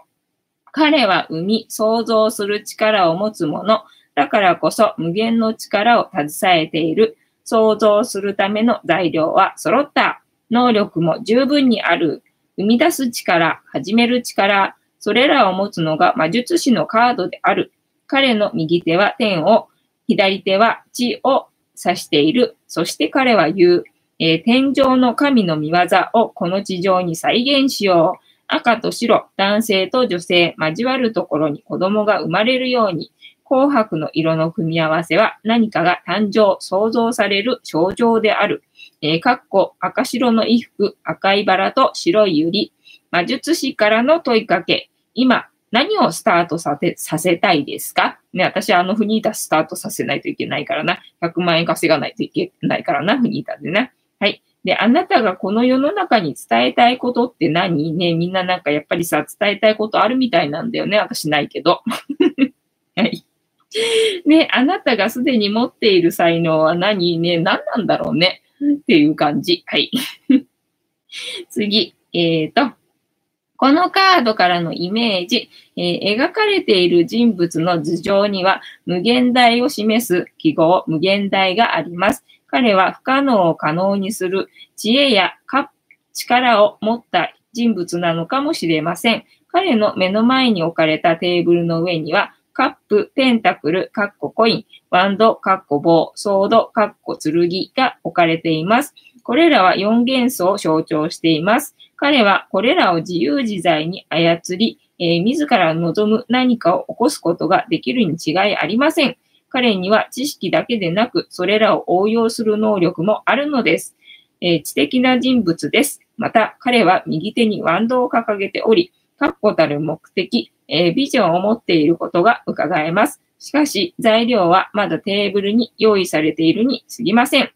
Speaker 1: 彼は生み、創造する力を持つもの。だからこそ無限の力を携えている。創造するための材料は揃った。能力も十分にある。生み出す力、始める力。それらを持つのが魔術師のカードである。彼の右手は天を、左手は地を指している。そして彼は言う。えー、天上の神の見業をこの地上に再現しよう。赤と白、男性と女性、交わるところに子供が生まれるように、紅白の色の組み合わせは何かが誕生、想像される症状である。えー、かっこ赤白の衣服、赤いバラと白い百合。魔術師からの問いかけ。今、何をスタートさせさせたいですか？ね、私はあのフニータスタートさせないといけないからな。100万円稼がないといけないからな、フニータでね。はい。で、あなたがこの世の中に伝えたいことって何？ね、みんななんかやっぱりさ、伝えたいことあるみたいなんだよね。私ないけど。はい。ね、あなたがすでに持っている才能は何？ね、何なんだろうね。っていう感じ。はい。次。えっ、ー、と、このカードからのイメージ、えー、描かれている人物の頭上には無限大を示す記号、無限大があります。彼は不可能を可能にする知恵や力を持った人物なのかもしれません。彼の目の前に置かれたテーブルの上には、カップ、ペンタクル、カッココイン、ワンド、カッコ棒、ソード、カッコ剣が置かれています。これらは4元素を象徴しています。彼はこれらを自由自在に操り、えー、自ら望む何かを起こすことができるに違いありません。彼には知識だけでなく、それらを応用する能力もあるのです。えー、知的な人物です。また、彼は右手にワンドを掲げており、確固たる目的、えー、ビジョンを持っていることが伺えます。しかし、材料はまだテーブルに用意されているに過ぎません。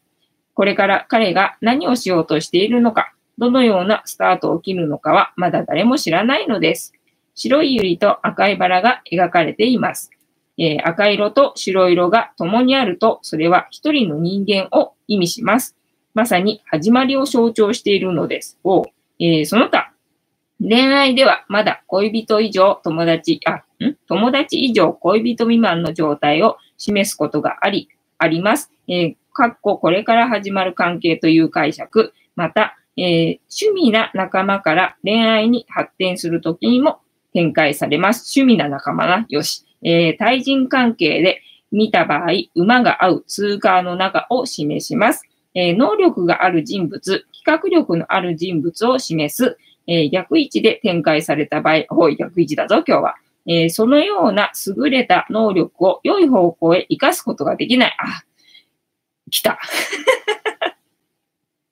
Speaker 1: これから彼が何をしようとしているのか、どのようなスタートを切るのかはまだ誰も知らないのです。白い百合と赤いバラが描かれています。えー、赤色と白色が共にあると、それは一人の人間を意味します。まさに始まりを象徴しているのです。を、えー、その他、恋愛ではまだ恋人以上友達、あ、ん？友達以上恋人未満の状態を示すことがあり、あります。えー、かっここれから始まる関係という解釈、また、えー、趣味な仲間から恋愛に発展するときにも展開されます。趣味な仲間な、よし。えー、対人関係で見た場合、馬が合う通過の中を示します。えー、能力がある人物、企画力のある人物を示す、え、逆位置で展開された場合、ほい、逆位置だぞ、今日は。えー、そのような優れた能力を良い方向へ活かすことができない。あ、来た。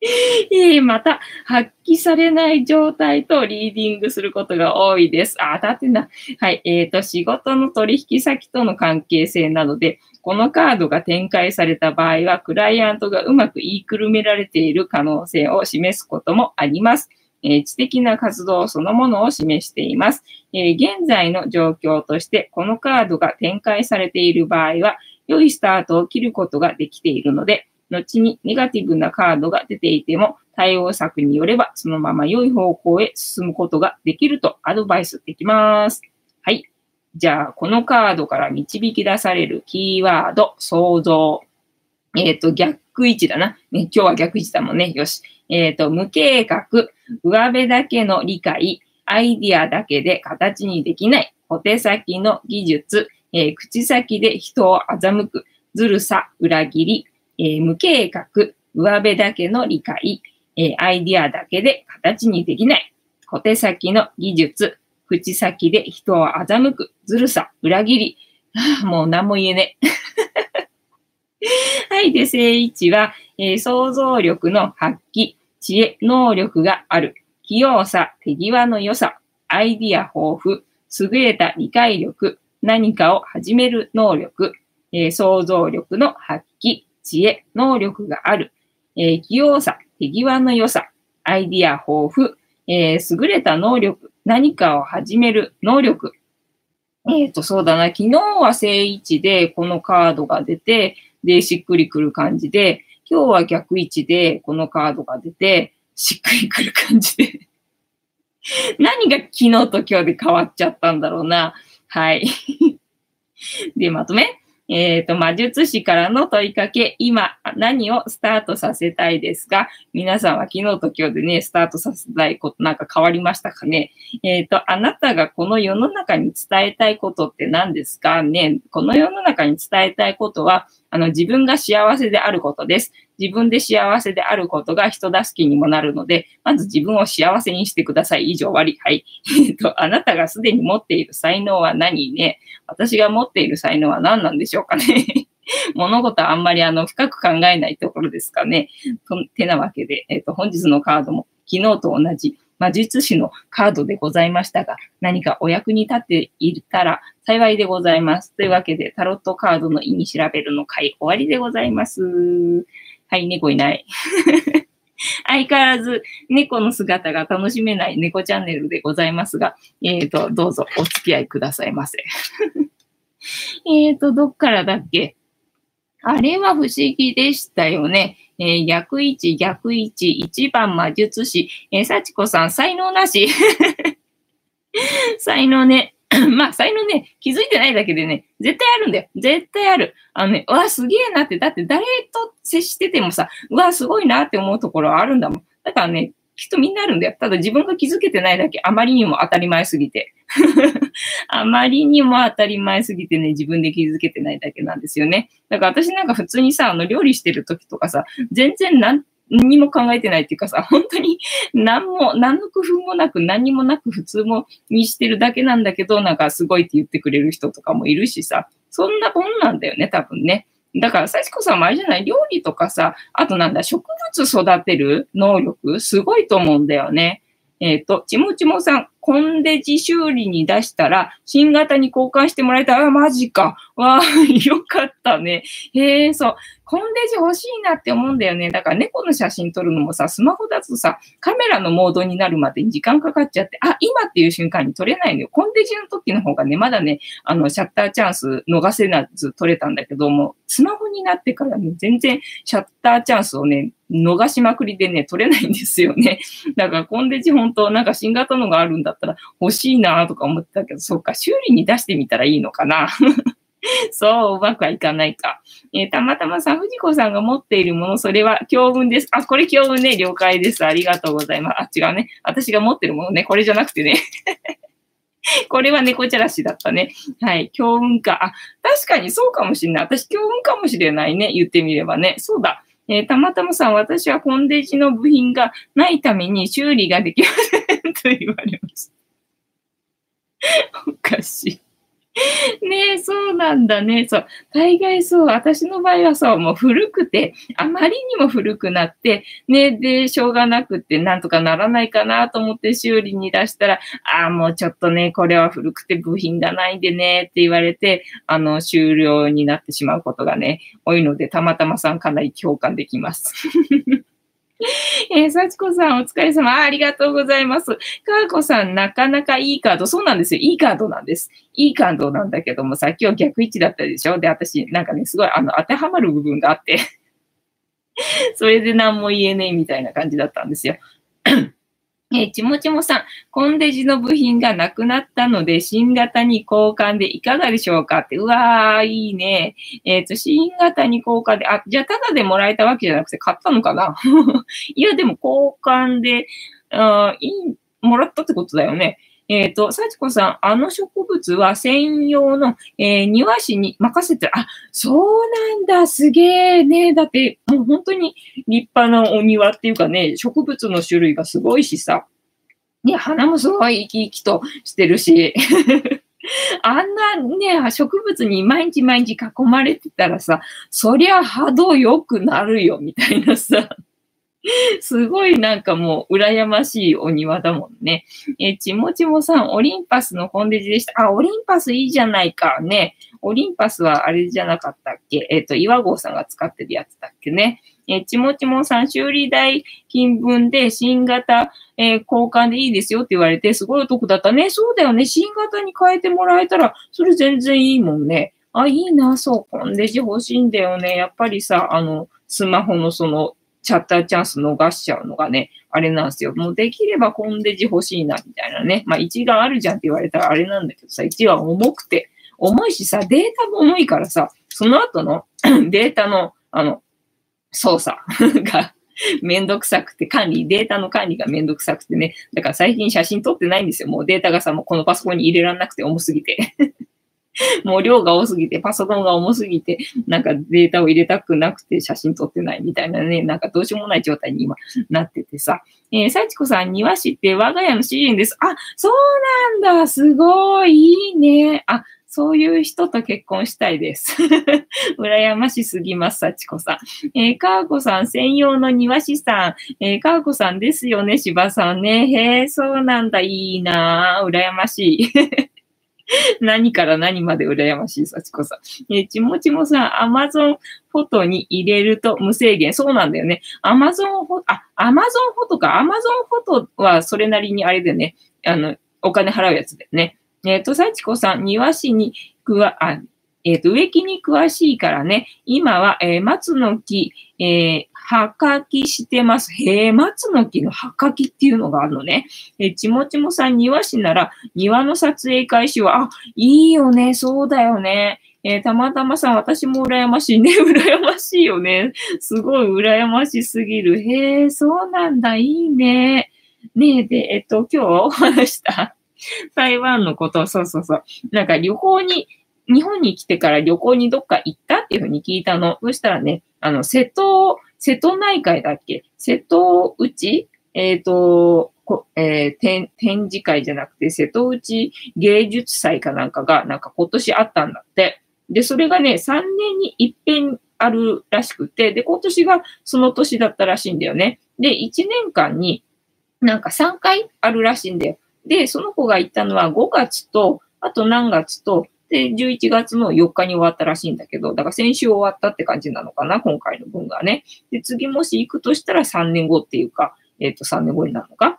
Speaker 1: また、発揮されない状態とリーディングすることが多いです。あ、当たってんだ。はい。えっ、ー、と、仕事の取引先との関係性などで、このカードが展開された場合は、クライアントがうまく言いくるめられている可能性を示すこともあります。え、知的な活動そのものを示しています、え、現在の状況として、このカードが展開されている場合は、良いスタートを切ることができているので、後にネガティブなカードが出ていても、対応策によればそのまま良い方向へ進むことができるとアドバイスできます。はい。じゃあ、このカードから導き出されるキーワード、想像。えっ、ー、と、逆位置だな。ね、今日は逆位置だもんね。よし。えっ、ー、と、無計画、上辺だけの理解、アイディアだけで形にできない、小手先の技術、えー、口先で人を欺く、ずるさ、裏切り、えー、無計画、上辺だけの理解、えー、アイディアだけで形にできない。小手先の技術、口先で人を欺く、ずるさ、裏切り。もう何も言えね。はい。で、正位置は、えー、想像力の発揮、知恵、能力がある。器用さ、手際の良さ、アイディア豊富、優れた理解力、何かを始める能力、えー、想像力の発揮、知恵、能力がある、えー、器用さ、手際の良さ、アイディア豊富、えー、優れた能力、何かを始める能力。えっ、ー、と、そうだな。昨日は正位置でこのカードが出て、で、しっくりくる感じで、今日は逆位置でこのカードが出て、しっくりくる感じで 何が昨日と今日で変わっちゃったんだろうな。はい。で、まとめ。えっ、ー、と、魔術師からの問いかけ、今何をスタートさせたいですか？皆さんは昨日と今日でね、スタートさせたいことなんか変わりましたかね？えっ、ー、と、あなたがこの世の中に伝えたいことって何ですか？ね？この世の中に伝えたいことは、あの、自分が幸せであることです。自分で幸せであることが人助けにもなるので、まず自分を幸せにしてください。以上、終わり。はい。えっと、あなたがすでに持っている才能は何ね？私が持っている才能は何なんでしょうかね？物事はあんまりあの深く考えないところですかね。とてなわけで、えっ、と、本日のカードも昨日と同じ魔術師のカードでございましたが、何かお役に立っていたら幸いでございます。というわけで、タロットカードの意味調べるの回終わりでございます。はい、猫いない。相変わらず猫の姿が楽しめない猫チャンネルでございますが、えっ、ー、と、どうぞお付き合いくださいませ。えっと、どっからだっけ？あれは不思議でしたよね。えー、逆位置、逆位置、一番魔術師。えー、幸子さん、才能なし。才能ね。まあ、才能ね、気づいてないだけでね、絶対あるんだよ。絶対ある。あのね、うわ、すげえなって、だって誰と接しててもさ、うわ、すごいなって思うところはあるんだもん。だからね、きっとみんなあるんだよ。ただ自分が気づけてないだけ、あまりにも当たり前すぎて。あまりにも当たり前すぎてね、自分で気づけてないだけなんですよね。だから私なんか普通にさ、あの、料理してる時とかさ、全然なん何も考えてないっていうかさ、本当に何も、何の工夫もなく何もなく普通もにしてるだけなんだけど、なんかすごいって言ってくれる人とかもいるしさ、そんなもんなんだよね、多分ね。だから、幸子さんもあれじゃない？料理とかさ、あとなんだ、植物育てる能力、すごいと思うんだよね。えっ、ー、と、ちもちもさん、コンデジ修理に出したら、新型に交換してもらえたら、あ、マジか。わあ、よかったね。へえ、そう。コンデジ欲しいなって思うんだよね。だから猫の写真撮るのもさ、スマホだとさ、カメラのモードになるまでに時間かかっちゃって、あ、今っていう瞬間に撮れないのよ。コンデジの時の方がね、まだね、あの、シャッターチャンス逃せなず撮れたんだけども、スマホになってからね、全然シャッターチャンスをね、逃しまくりでね、撮れないんですよね。だからコンデジ本当なんか新型のがあるんだったら欲しいなとか思ってたけど、そうか、修理に出してみたらいいのかな。そう、うまくはいかないか。えー、たまたまさん、藤子さんが持っているもの、それは教文です。あ、これ教文ね、了解です。ありがとうございます。あ、違うね。私が持ってるものね、これじゃなくてね。これは猫じゃらしだったね。はい。教運か。あ、確かにそうかもしれない。私、教運かもしれないね。言ってみればね。そうだ。えー、たまたまさん、私はコンデジの部品がないために修理ができませんと言われました。おかしい。ねえ、そうなんだね。そう。大概そう。私の場合はそう。もう古くて、あまりにも古くなって、ね、で、しょうがなくって、なんとかならないかなと思って修理に出したら、ああ、もうちょっとね、これは古くて部品がないんでね、って言われて、あの、終了になってしまうことがね、多いので、たまたまさんかなり共感できます。えー、幸子さん、お疲れ様あ。りがとうございます。かーこさん、なかなかいいカード。そうなんですよ。いいカードなんです。いいカードなんだけどもさ、っきは逆位置だったでしょで、私、なんかね、すごい、あの、当てはまる部分があってそれで何も言えねえみたいな感じだったんですよ。えー、ちもちもさん、コンデジの部品がなくなったので、新型に交換でいかがでしょうか？って、うわー、いいね。えっ、ー、と、新型に交換で、あ、じゃあ、ただでもらえたわけじゃなくて、買ったのかな？いや、でも交換で、あいい、もらったってことだよね。えっ、ー、と、幸子さん、あの植物は専用の、えー、庭師に任せて、あ、そうなんだ、すげえね。だって、もう本当に立派なお庭っていうかね、植物の種類がすごいしさ。ね、花もすごい生き生きとしてるし。あんなね、植物に毎日毎日囲まれてたらさ、そりゃ波動良くなるよ、みたいなさ。すごいなんかもう羨ましいお庭だもんね。えちもちもさん、オリンパスのコンデジでした。あ、オリンパスいいじゃないか。ね。オリンパスはあれじゃなかったっけ？えっ、ー、と、岩合さんが使ってるやつだっけね。えちもちもさん、修理代金分で新型、えー、交換でいいですよって言われて、すごいお得だったね。そうだよね。新型に変えてもらえたら、それ全然いいもんね。あ、いいな、そう、コンデジ欲しいんだよね。やっぱりさ、あの、スマホのそのチャッターチャンス逃しちゃうのがね、あれなんですよ。もうできればコンデジ欲しいな、みたいなね。まあ1があるじゃんって言われたらあれなんだけどさ、1は重くて、重いしさ、データも重いからさ、その後の データの、あの、操作 がめんどくさくて、管理、データの管理がめんどくさくてね。だから最近写真撮ってないんですよ。もうデータがさ、もうこのパソコンに入れられなくて重すぎて もう量が多すぎて、パソコンが重すぎて、なんかデータを入れたくなくて写真撮ってないみたいなね、なんかどうしようもない状態に今なっててさ。えー、幸子さん、庭師って我が家の主人です。あ、そうなんだ。すごい。いいね。あ、そういう人と結婚したいです。羨ましすぎます、幸子さん。えー、かーこさん専用の庭師さん。えー、かーこさんですよね、芝さんね。へえ、そうなんだ。いいなぁ。羨ましい。何から何まで羨ましい、幸子さん。え、ちもちもさん、アマゾンフォトに入れると無制限。そうなんだよね。アマゾンフォト、あ、アマゾンフォトか。アマゾンフォトはそれなりにあれでね、あの、お金払うやつだよね。えっ、ー、と、幸子さん、庭師にくわ、あ、えっ、ー、と、植木に詳しいからね、今は、えー、松の木、えー、はかきしてます。へえ、松の木のはかきっていうのがあるのね。え、ちもちもさん庭師なら、庭の撮影開始は、あ、いいよね、そうだよね。えー、たまたまさん、私も羨ましいね。羨ましいよね。すごい羨ましすぎる。へえ、そうなんだ、いいね。ねえ、で、えっと、今日お話した 台湾のこと、そうそうそう。なんか旅行に、日本に来てから旅行にどっか行ったっていうふうに聞いたの。そしたらね、あの、瀬戸、瀬戸内海だっけ？瀬戸内？えっ、ー、と、こえー、展展示会じゃなくて、瀬戸内芸術祭かなんかが、なんか今年あったんだって。で、それがね、3年に一遍あるらしくて、で、今年がその年だったらしいんだよね。で、1年間になんか3回あるらしいんだよ。で、その子が行ったのは5月と、あと何月と、で、11月の4日に終わったらしいんだけど、だから先週終わったって感じなのかな、今回の分がね。で、次もし行くとしたら3年後っていうか、えっ、ー、と、3年後になるのか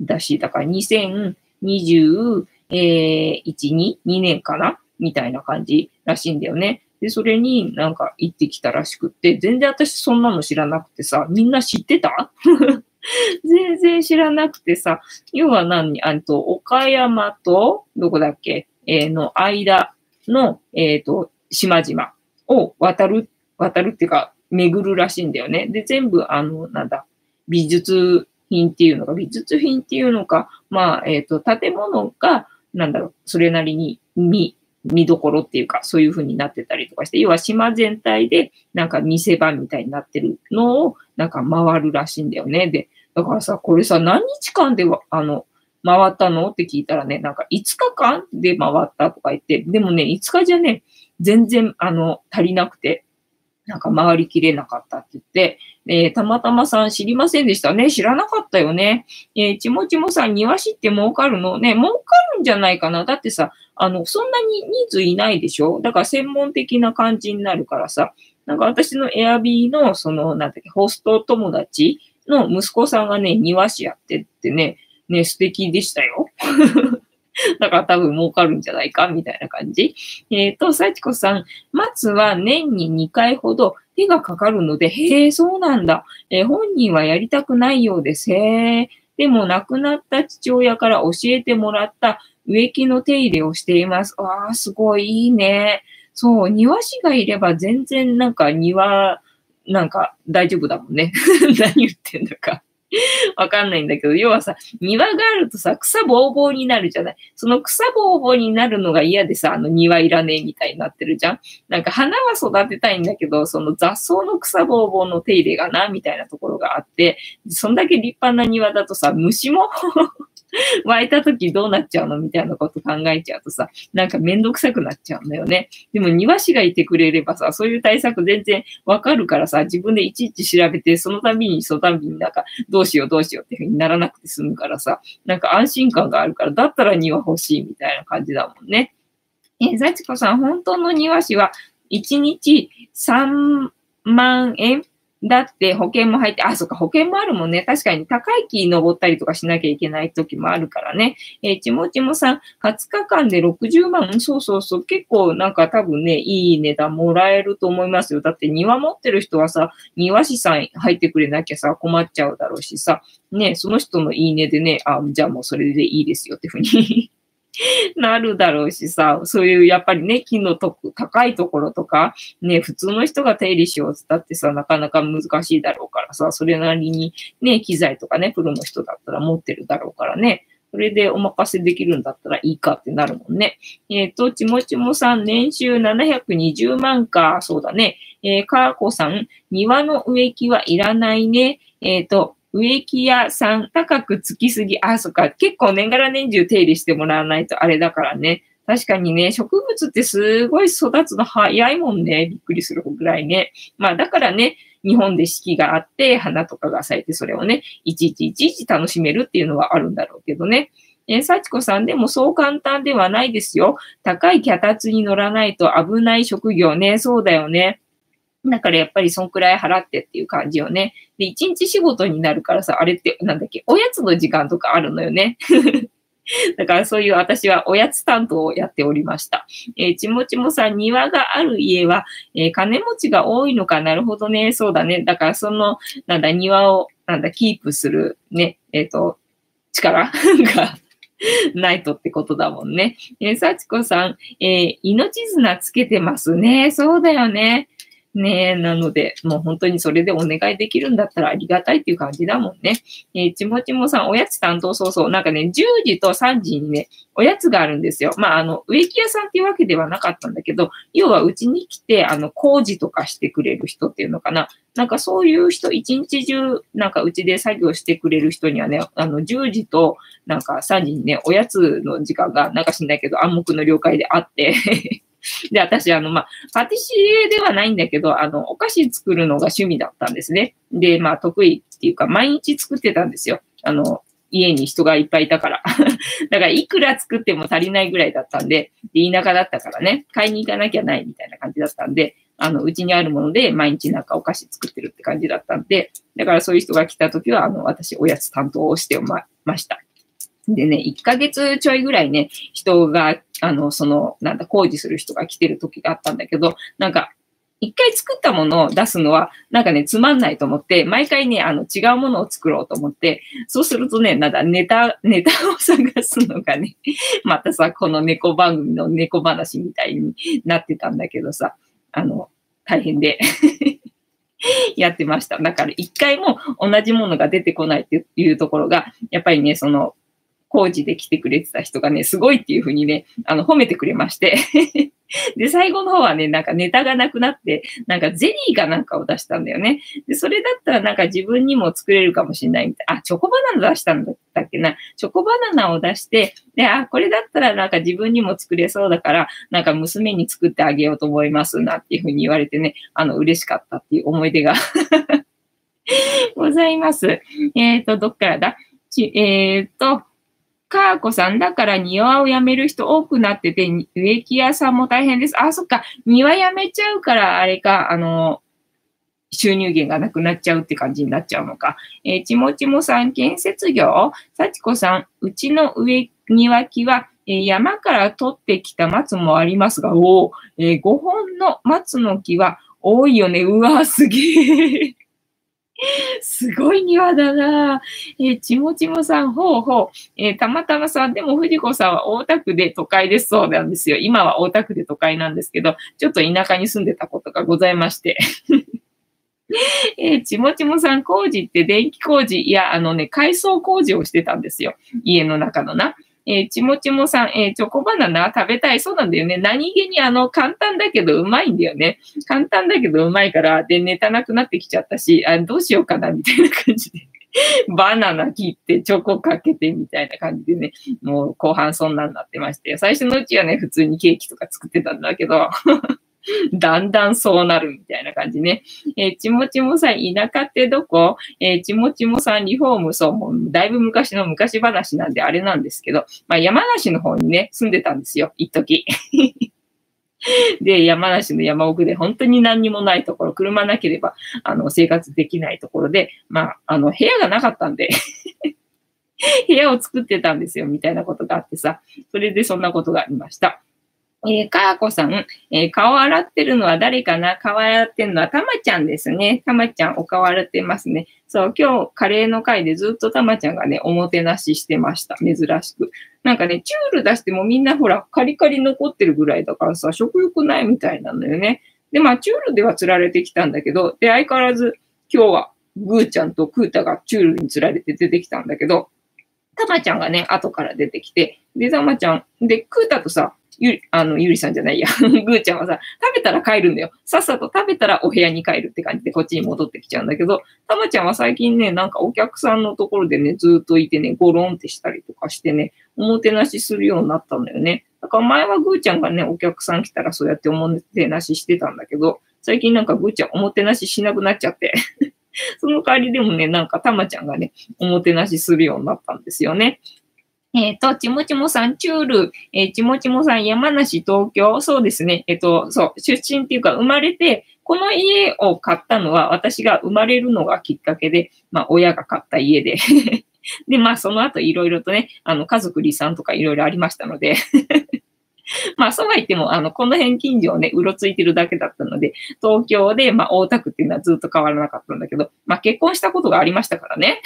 Speaker 1: だし、だから2021、2、2年かなみたいな感じらしいんだよね。で、それになんか行ってきたらしくって、全然私そんなの知らなくてさ、みんな知ってた？全然知らなくてさ、要は何？あと、岡山と、どこだっけ？え、の間の、えっ、ー、と、島々を渡る、渡るっていうか、巡るらしいんだよね。で、全部、あの、なんだ、美術品っていうのか、美術品っていうのか、まあ、えっ、ー、と、建物が、なんだろう、それなりに見、見どころっていうか、そういう風になってたりとかして、要は島全体で、なんか見せ場みたいになってるのを、なんか回るらしいんだよね。で、だからさ、これさ、何日間ではあの、回ったの？って聞いたらね、なんか5日間で回ったとか言って、でもね、5日じゃね、全然、あの、足りなくて、なんか回りきれなかったって言って、えー、たまたまさん知りませんでしたね。知らなかったよね。えー、ちもちもさん庭師って儲かるの？ね、儲かるんじゃないかな。だってさ、あの、そんなに人数いないでしょ？だから専門的な感じになるからさ、なんか私のエアビーの、その、なんだっけ、ホスト友達の息子さんがね、庭師やってってね、ね、素敵でしたよ。だから多分儲かるんじゃないかみたいな感じ。えっ、ー、と、幸子さん、松は年に2回ほど手がかかるので、へえ、そうなんだ。えー、本人はやりたくないようです。へえ。でも亡くなった父親から教えてもらった植木の手入れをしています。わあ、すごいいいね。そう、庭師がいれば全然なんか庭、なんか大丈夫だもんね。何言ってんだか。わかんないんだけど、要はさ、庭があるとさ、草ぼうぼうになるじゃない。その草ぼうぼうになるのが嫌でさ、あの庭いらねえみたいになってるじゃん。なんか花は育てたいんだけど、その雑草の草ぼうぼうの手入れがな、みたいなところがあって、そんだけ立派な庭だとさ、虫も 湧いた時どうなっちゃうのみたいなこと考えちゃうとさ、なんかめんどくさくなっちゃうんだよね。でも庭師がいてくれればさ、そういう対策全然わかるからさ、自分でいちいち調べて、その度にその度になんか、どうしようどうしようっていう風にならなくて済むからさ、なんか安心感があるから、だったら庭欲しいみたいな感じだもんね。え、幸子さん、本当の庭師は1日3万円？だって保険も入って、あ、そっか、保険もあるもんね。確かに高い木登ったりとかしなきゃいけない時もあるからね。えー、ちもちもさん、20日間で60万、そうそうそう、結構なんか多分ね、いい値段もらえると思いますよ。だって庭持ってる人はさ、庭師さん入ってくれなきゃさ、困っちゃうだろうしさ、ね、その人のいいねでね、あ、じゃあもうそれでいいですよってふうに なるだろうしさ、そういうやっぱりね、木のと高いところとか、ね、普通の人が手入れしようってだってさ、なかなか難しいだろうからさ、それなりにね、機材とかね、プロの人だったら持ってるだろうからね。それでお任せできるんだったらいいかってなるもんね。えっ、ー、と、ちもちもさん、年収720万か、そうだね。えー、かーこさん、庭の植木はいらないね。えっ、ー、と、植木屋さん、高くつきすぎ。あ、そっか。結構年がら年中手入れしてもらわないとあれだからね。確かにね、植物ってすごい育つの早いもんね。びっくりするぐらいね。まあだからね、日本で四季があって、花とかが咲いて、それをね、いちいちいちいち楽しめるっていうのはあるんだろうけどね。えー、幸子さんでもそう簡単ではないですよ。高い脚立に乗らないと危ない職業ね。そうだよね。だからやっぱりそんくらい払ってっていう感じよね。で、一日仕事になるからさ、あれってなんだっけ、おやつの時間とかあるのよね。だからそういう私はおやつ担当をやっておりました。えー、ちもちもさん、庭がある家は、えー、金持ちが多いのかなるほどね。そうだね。だからその、なんだ、庭を、なんだ、キープするね、えっ、ー、と、力 がないとってことだもんね。えー、幸子さん、えー、命綱つけてますね。そうだよね。ねえ、なので、もう本当にそれでお願いできるんだったらありがたいっていう感じだもんね。えー、ちもちもさん、おやつ担当そうそう。なんかね、10時と3時にね、おやつがあるんですよ。まあ、あの、植木屋さんっていうわけではなかったんだけど、要はうちに来て、あの、工事とかしてくれる人っていうのかな。なんかそういう人、一日中、なんかうちで作業してくれる人にはね、あの、10時となんか3時にね、おやつの時間が、なんか知んないけど、暗黙の了解であって で、私、あの、まあ、パティシエではないんだけど、あの、お菓子作るのが趣味だったんですね。で、まあ、得意っていうか、毎日作ってたんですよ。あの、家に人がいっぱいいたから。だから、いくら作っても足りないぐらいだったんで、で、田舎だったからね、買いに行かなきゃないみたいな感じだったんで、あの、うちにあるもので毎日なんかお菓子作ってるって感じだったんで、だからそういう人が来た時は、あの、私、おやつ担当をしてま、ました。でね、1ヶ月ちょいぐらいね、人が、あの、その、なんだ、工事する人が来てる時があったんだけど、なんか、一回作ったものを出すのは、なんかね、つまんないと思って、毎回ね、あの、違うものを作ろうと思って、そうするとね、なんだ、ネタ、ネタを探すのがね、またさ、この猫番組の猫話みたいになってたんだけどさ、あの、大変で やってました。だから一回も同じものが出てこないっていうところが、やっぱりね、その、工事で来てくれてた人がね、すごいっていうふうにね、あの、褒めてくれまして で、最後の方はね、なんかネタがなくなって、なんかゼリーかなんかを出したんだよね。で、それだったらなんか自分にも作れるかもしれないみたいな。あ、チョコバナナ出したんだったっけな。チョコバナナを出して、で、あ、これだったらなんか自分にも作れそうだから、なんか娘に作ってあげようと思いますなっていうふうに言われてね、あの、嬉しかったっていう思い出が ございます。えっ、ー、と、どっからだ？えっ、ー、と、かーこさん、だから庭を辞める人多くなってて、植木屋さんも大変です。あ、そっか。庭辞めちゃうから、あれか、あの、収入源がなくなっちゃうって感じになっちゃうのか。えー、ちもちもさん、建設業さちこさん、うちの植庭木は、えー、山から取ってきた松もありますが、おえー、5本の松の木は多いよね。うわ、すげえ。すごい庭だなえー、ちもちもさん、ほうほう。えー、たまたまさん、でも藤子さんは大田区で都会ですそうなんですよ。今は大田区で都会なんですけど、ちょっと田舎に住んでたことがございまして。えー、ちもちもさん工事って電気工事、いや、あのね、改装工事をしてたんですよ。家の中のな。えー、ちもちもさん、えー、チョコバナナ食べたい。そうなんだよね。何気にあの、簡単だけどうまいんだよね。簡単だけどうまいから、で、寝たなくなってきちゃったし、あどうしようかな、みたいな感じで。バナナ切ってチョコかけてみたいな感じでね、もう後半そんなんなってまして、最初のうちはね、普通にケーキとか作ってたんだけど、だんだんそうなるみたいな感じね。えー、ちもちもさん、田舎ってどこ？えー、ちもちもさん、リフォーム、そう、もうだいぶ昔の昔話なんであれなんですけど、まあ山梨の方にね、住んでたんですよ、一時。で、山梨の山奥で本当に何にもないところ、車なければ、あの、生活できないところで、まあ、あの、部屋がなかったんで 部屋を作ってたんですよ、みたいなことがあってさ、それでそんなことがありました。えー、かーこさん、えー、顔洗ってるのは誰かな？顔洗ってるのはたまちゃんですね。たまちゃんお顔洗ってますね。そう、今日カレーの会でずっとたまちゃんがね、おもてなししてました。珍しく。なんかね、チュール出してもみんなほら、カリカリ残ってるぐらいだからさ、食欲ないみたいなのよね。で、まあ、チュールでは釣られてきたんだけど、で、相変わらず今日はグーちゃんとクータがチュールに釣られて出てきたんだけど、たまちゃんがね、後から出てきて、で、たまちゃん、で、クータとさ、ゆり、あの、ゆりさんじゃないや。ぐーちゃんはさ、食べたら帰るんだよ。さっさと食べたらお部屋に帰るって感じでこっちに戻ってきちゃうんだけど、たまちゃんは最近ね、なんかお客さんのところでね、ずっといてね、ゴロンってしたりとかしてね、おもてなしするようになったんだよね。だから前はぐーちゃんがね、お客さん来たらそうやっておもてなししてたんだけど、最近なんかぐーちゃんおもてなししなくなっちゃって その代わりでもね、なんかたまちゃんがね、おもてなしするようになったんですよね。えっ、ー、と、ちもちもさん、チュール、えー、ちもちもさん、山梨、東京、そうですね。えっ、ー、と、そう、出身っていうか、生まれて、この家を買ったのは、私が生まれるのがきっかけで、まあ、親が買った家で で、まあ、その後いろいろとね、あの、家族離散とかいろいろありましたので まあ、そうは言っても、あの、この辺近所をね、うろついてるだけだったので、東京で、まあ、大田区っていうのはずっと変わらなかったんだけど、まあ、結婚したことがありましたからね。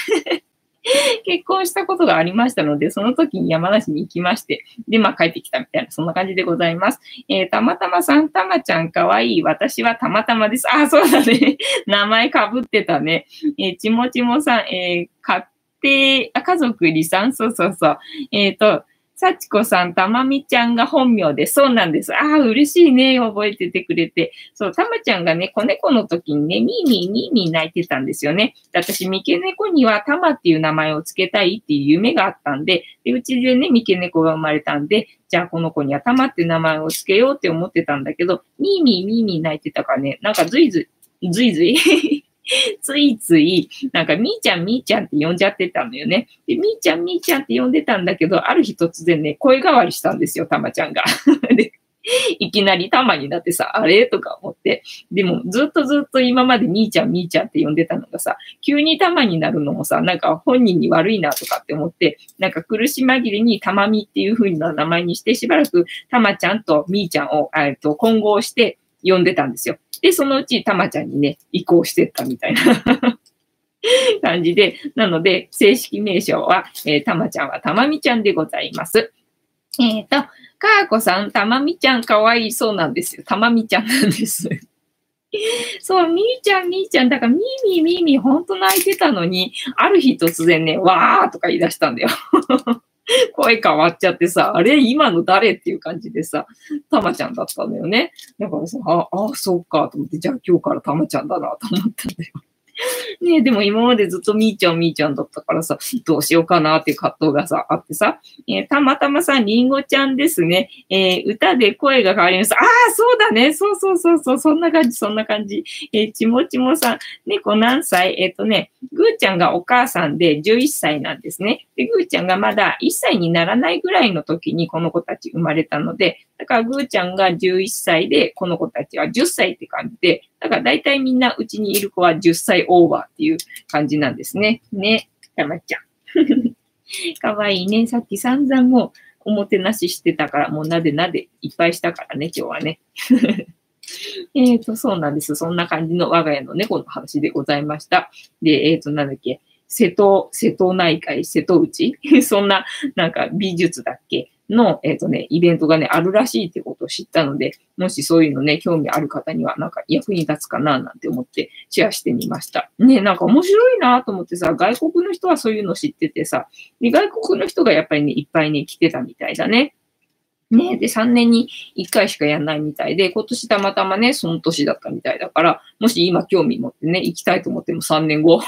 Speaker 1: 結婚したことがありましたので、その時に山梨に行きまして、で、まあ帰ってきたみたいな、そんな感じでございます。えー、たまたまさん、たまちゃんかわいい。私はたまたまです。あ、そうだね。名前かぶってたね。えー、ちもちもさん、えー、家庭、家族離散？そうそうそう。えっ、ー、と、幸子さん、たまみちゃんが本名で、そうなんです。ああ、嬉しいね。覚えててくれて。そう、たまちゃんがね、子猫の時にね、ミーミー、ミーミー泣いてたんですよね。私、三毛猫にはたまっていう名前を付けたいっていう夢があったんで、でうちでね、三毛猫が生まれたんで、じゃあこの子にはたまって名前を付けようって思ってたんだけど、ミーミー、ミーミー泣いてたからね、なんかずいずい、ずいずい ついつい、なんか、みーちゃん、みーちゃんって呼んじゃってたのよね。で、みーちゃん、みーちゃんって呼んでたんだけど、ある日突然ね、声変わりしたんですよ、たまちゃんが。で、いきなりたまになってさ、あれ？とか思って。でも、ずっとずっと今までみーちゃん、みーちゃんって呼んでたのがさ、急にたまになるのもさ、なんか本人に悪いなとかって思って、なんか苦し紛れにたまみっていう風な名前にして、しばらくたまちゃんとみーちゃんを、えっと、混合して呼んでたんですよ。で、そのうちたまちゃんにね、移行してったみたいな 感じで、なので、正式名称は、えー、たまちゃんはたまみちゃんでございます。えっ、ー、と、かーこさん、たまみちゃんかわいそうなんですよ。たまみちゃんなんです。そう、みーちゃん、みーちゃん、だからみーみーみーみーほんと泣いてたのに、ある日突然ね、わーとか言い出したんだよ。声変わっちゃってさ、あれ今の誰っていう感じでさ、たまちゃんだったんだよね。だからさ、あ、あ、そうかと思って、じゃあ今日からたまちゃんだなと思ったんだよ。ねでも今までずっとみーちゃんみーちゃんだったからさ、どうしようかなっていう葛藤がさ、あってさ、えー、たまたまさ、りんごちゃんですね。えー、歌で声が変わります。ああ、そうだね。そうそうそうそう。そんな感じ、そんな感じ。えー、ちもちもさん、猫何歳？えっ、とね、ぐーちゃんがお母さんで11歳なんですね。で、ぐーちゃんがまだ1歳にならないぐらいの時にこの子たち生まれたので、だからぐーちゃんが11歳で、この子たちは10歳って感じで、だから大体みんなうちにいる子は10歳オーバーっていう感じなんですね。ね。たまちゃん。かわいいね。さっき散々もうおもてなししてたから、もうなでなでいっぱいしたからね、今日はね。えっと、そうなんです。そんな感じの我が家の猫の話でございました。で、えっ、ー、と、なんだっけ。瀬戸、瀬戸内海、瀬戸内？そんな、なんか美術だっけ？の、えっ、ー、とね、イベントがね、あるらしいってことを知ったので、もしそういうのね、興味ある方には、なんか役に立つかな、なんて思ってシェアしてみました。ね、なんか面白いなと思ってさ、外国の人はそういうの知っててさ、で外国の人がやっぱりね、いっぱいね、来てたみたいだね。ね、で、3年に1回しかやんないみたいで、今年たまたまね、その年だったみたいだから、もし今興味持ってね、行きたいと思っても3年後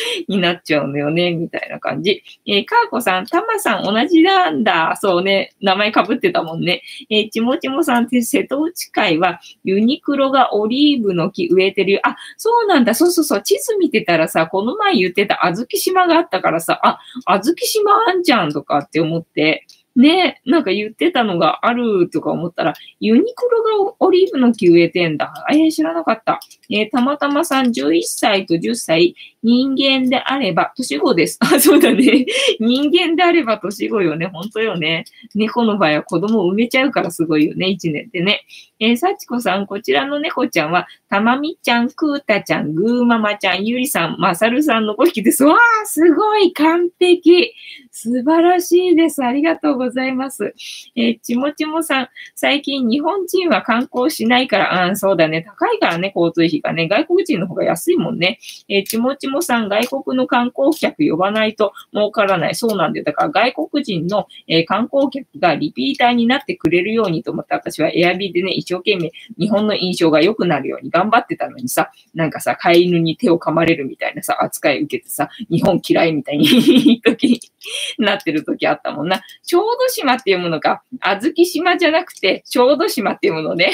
Speaker 1: になっちゃうのよね、みたいな感じ。えー、かーこさん、たまさん同じなんだ。そうね、名前かぶってたもんね。えー、ちもちもさんって瀬戸内海はユニクロがオリーブの木植えてるよ。あ、そうなんだ。そうそうそう。地図見てたらさ、この前言ってたあずき島があったからさ、あ、あずき島あんじゃんとかって思って、ね、なんか言ってたのがあるとか思ったら、ユニクロがオリーブの木植えてんだ。えー、知らなかった。えー、たまたまさん11歳と10歳、人間であれば、年子です。あ、そうだね。人間であれば年子よね。本当よね。猫の場合は子供を産めちゃうからすごいよね。1年でね。えー、幸子さん、こちらの猫ちゃんは、たまみちゃん、くーたちゃん、ぐーママちゃん、ゆりさん、まさるさんの5匹です。わー、すごい完璧。素晴らしいです。ありがとうございます。えー、ちもちもさん、最近日本人は観光しないから、ああ、そうだね。高いからね、交通費がね。外国人の方が安いもんね。えー、ちもちもさん、外国の観光客呼ばないと儲からない。そうなんだよ。だから外国人の、えー、観光客がリピーターになってくれるようにと思って、私はエアビーでね、一生懸命日本の印象が良くなるように頑張ってたのにさ、なんかさ、飼い犬に手を噛まれるみたいなさ、扱い受けてさ、日本嫌いみたいに時 なってる時あったもんな。小豆島って読むのか。あずき島じゃなくて、小豆島って読むのね。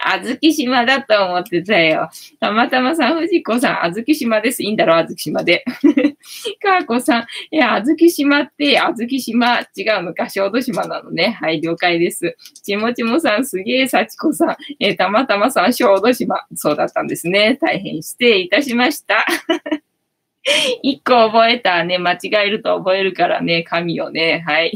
Speaker 1: あずき島だと思ってたよ。たまたまさん、藤子さん、あずき島です。いいんだろう、あずき島で。かーこさん、いや、あずき島って、あずき島、違うのか、小豆島なのね。はい、了解です。ちもちもさん、すげえ、さちこさん、えー、たまたまさん、小豆島。そうだったんですね。大変失礼いたしました。一個覚えたね、間違えると覚えるからね、神をね、はい。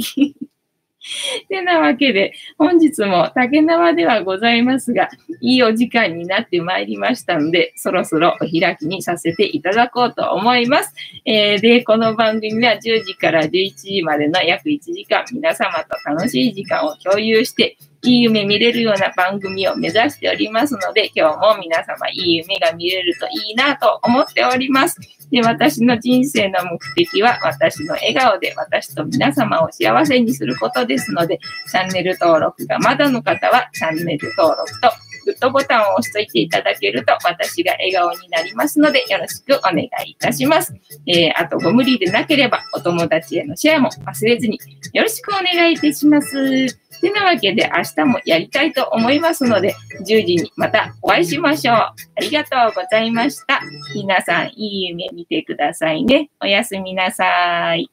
Speaker 1: てなわけで、本日も竹縄ではございますが、いいお時間になってまいりましたので、そろそろお開きにさせていただこうと思います。えー、で、この番組は10時から11時までの約1時間、皆様と楽しい時間を共有して、いい夢見れるような番組を目指しておりますので、今日も皆様いい夢が見れるといいなと思っております。で、私の人生の目的は私の笑顔で私と皆様を幸せにすることですので、チャンネル登録がまだの方はチャンネル登録とグッドボタンを押しといていただけると私が笑顔になりますのでよろしくお願いいたします。えー、あとご無理でなければお友達へのシェアも忘れずによろしくお願いいたします。てなわけで明日もやりたいと思いますので、10時にまたお会いしましょう。ありがとうございました。皆さん、いい夢見てくださいね。おやすみなさい。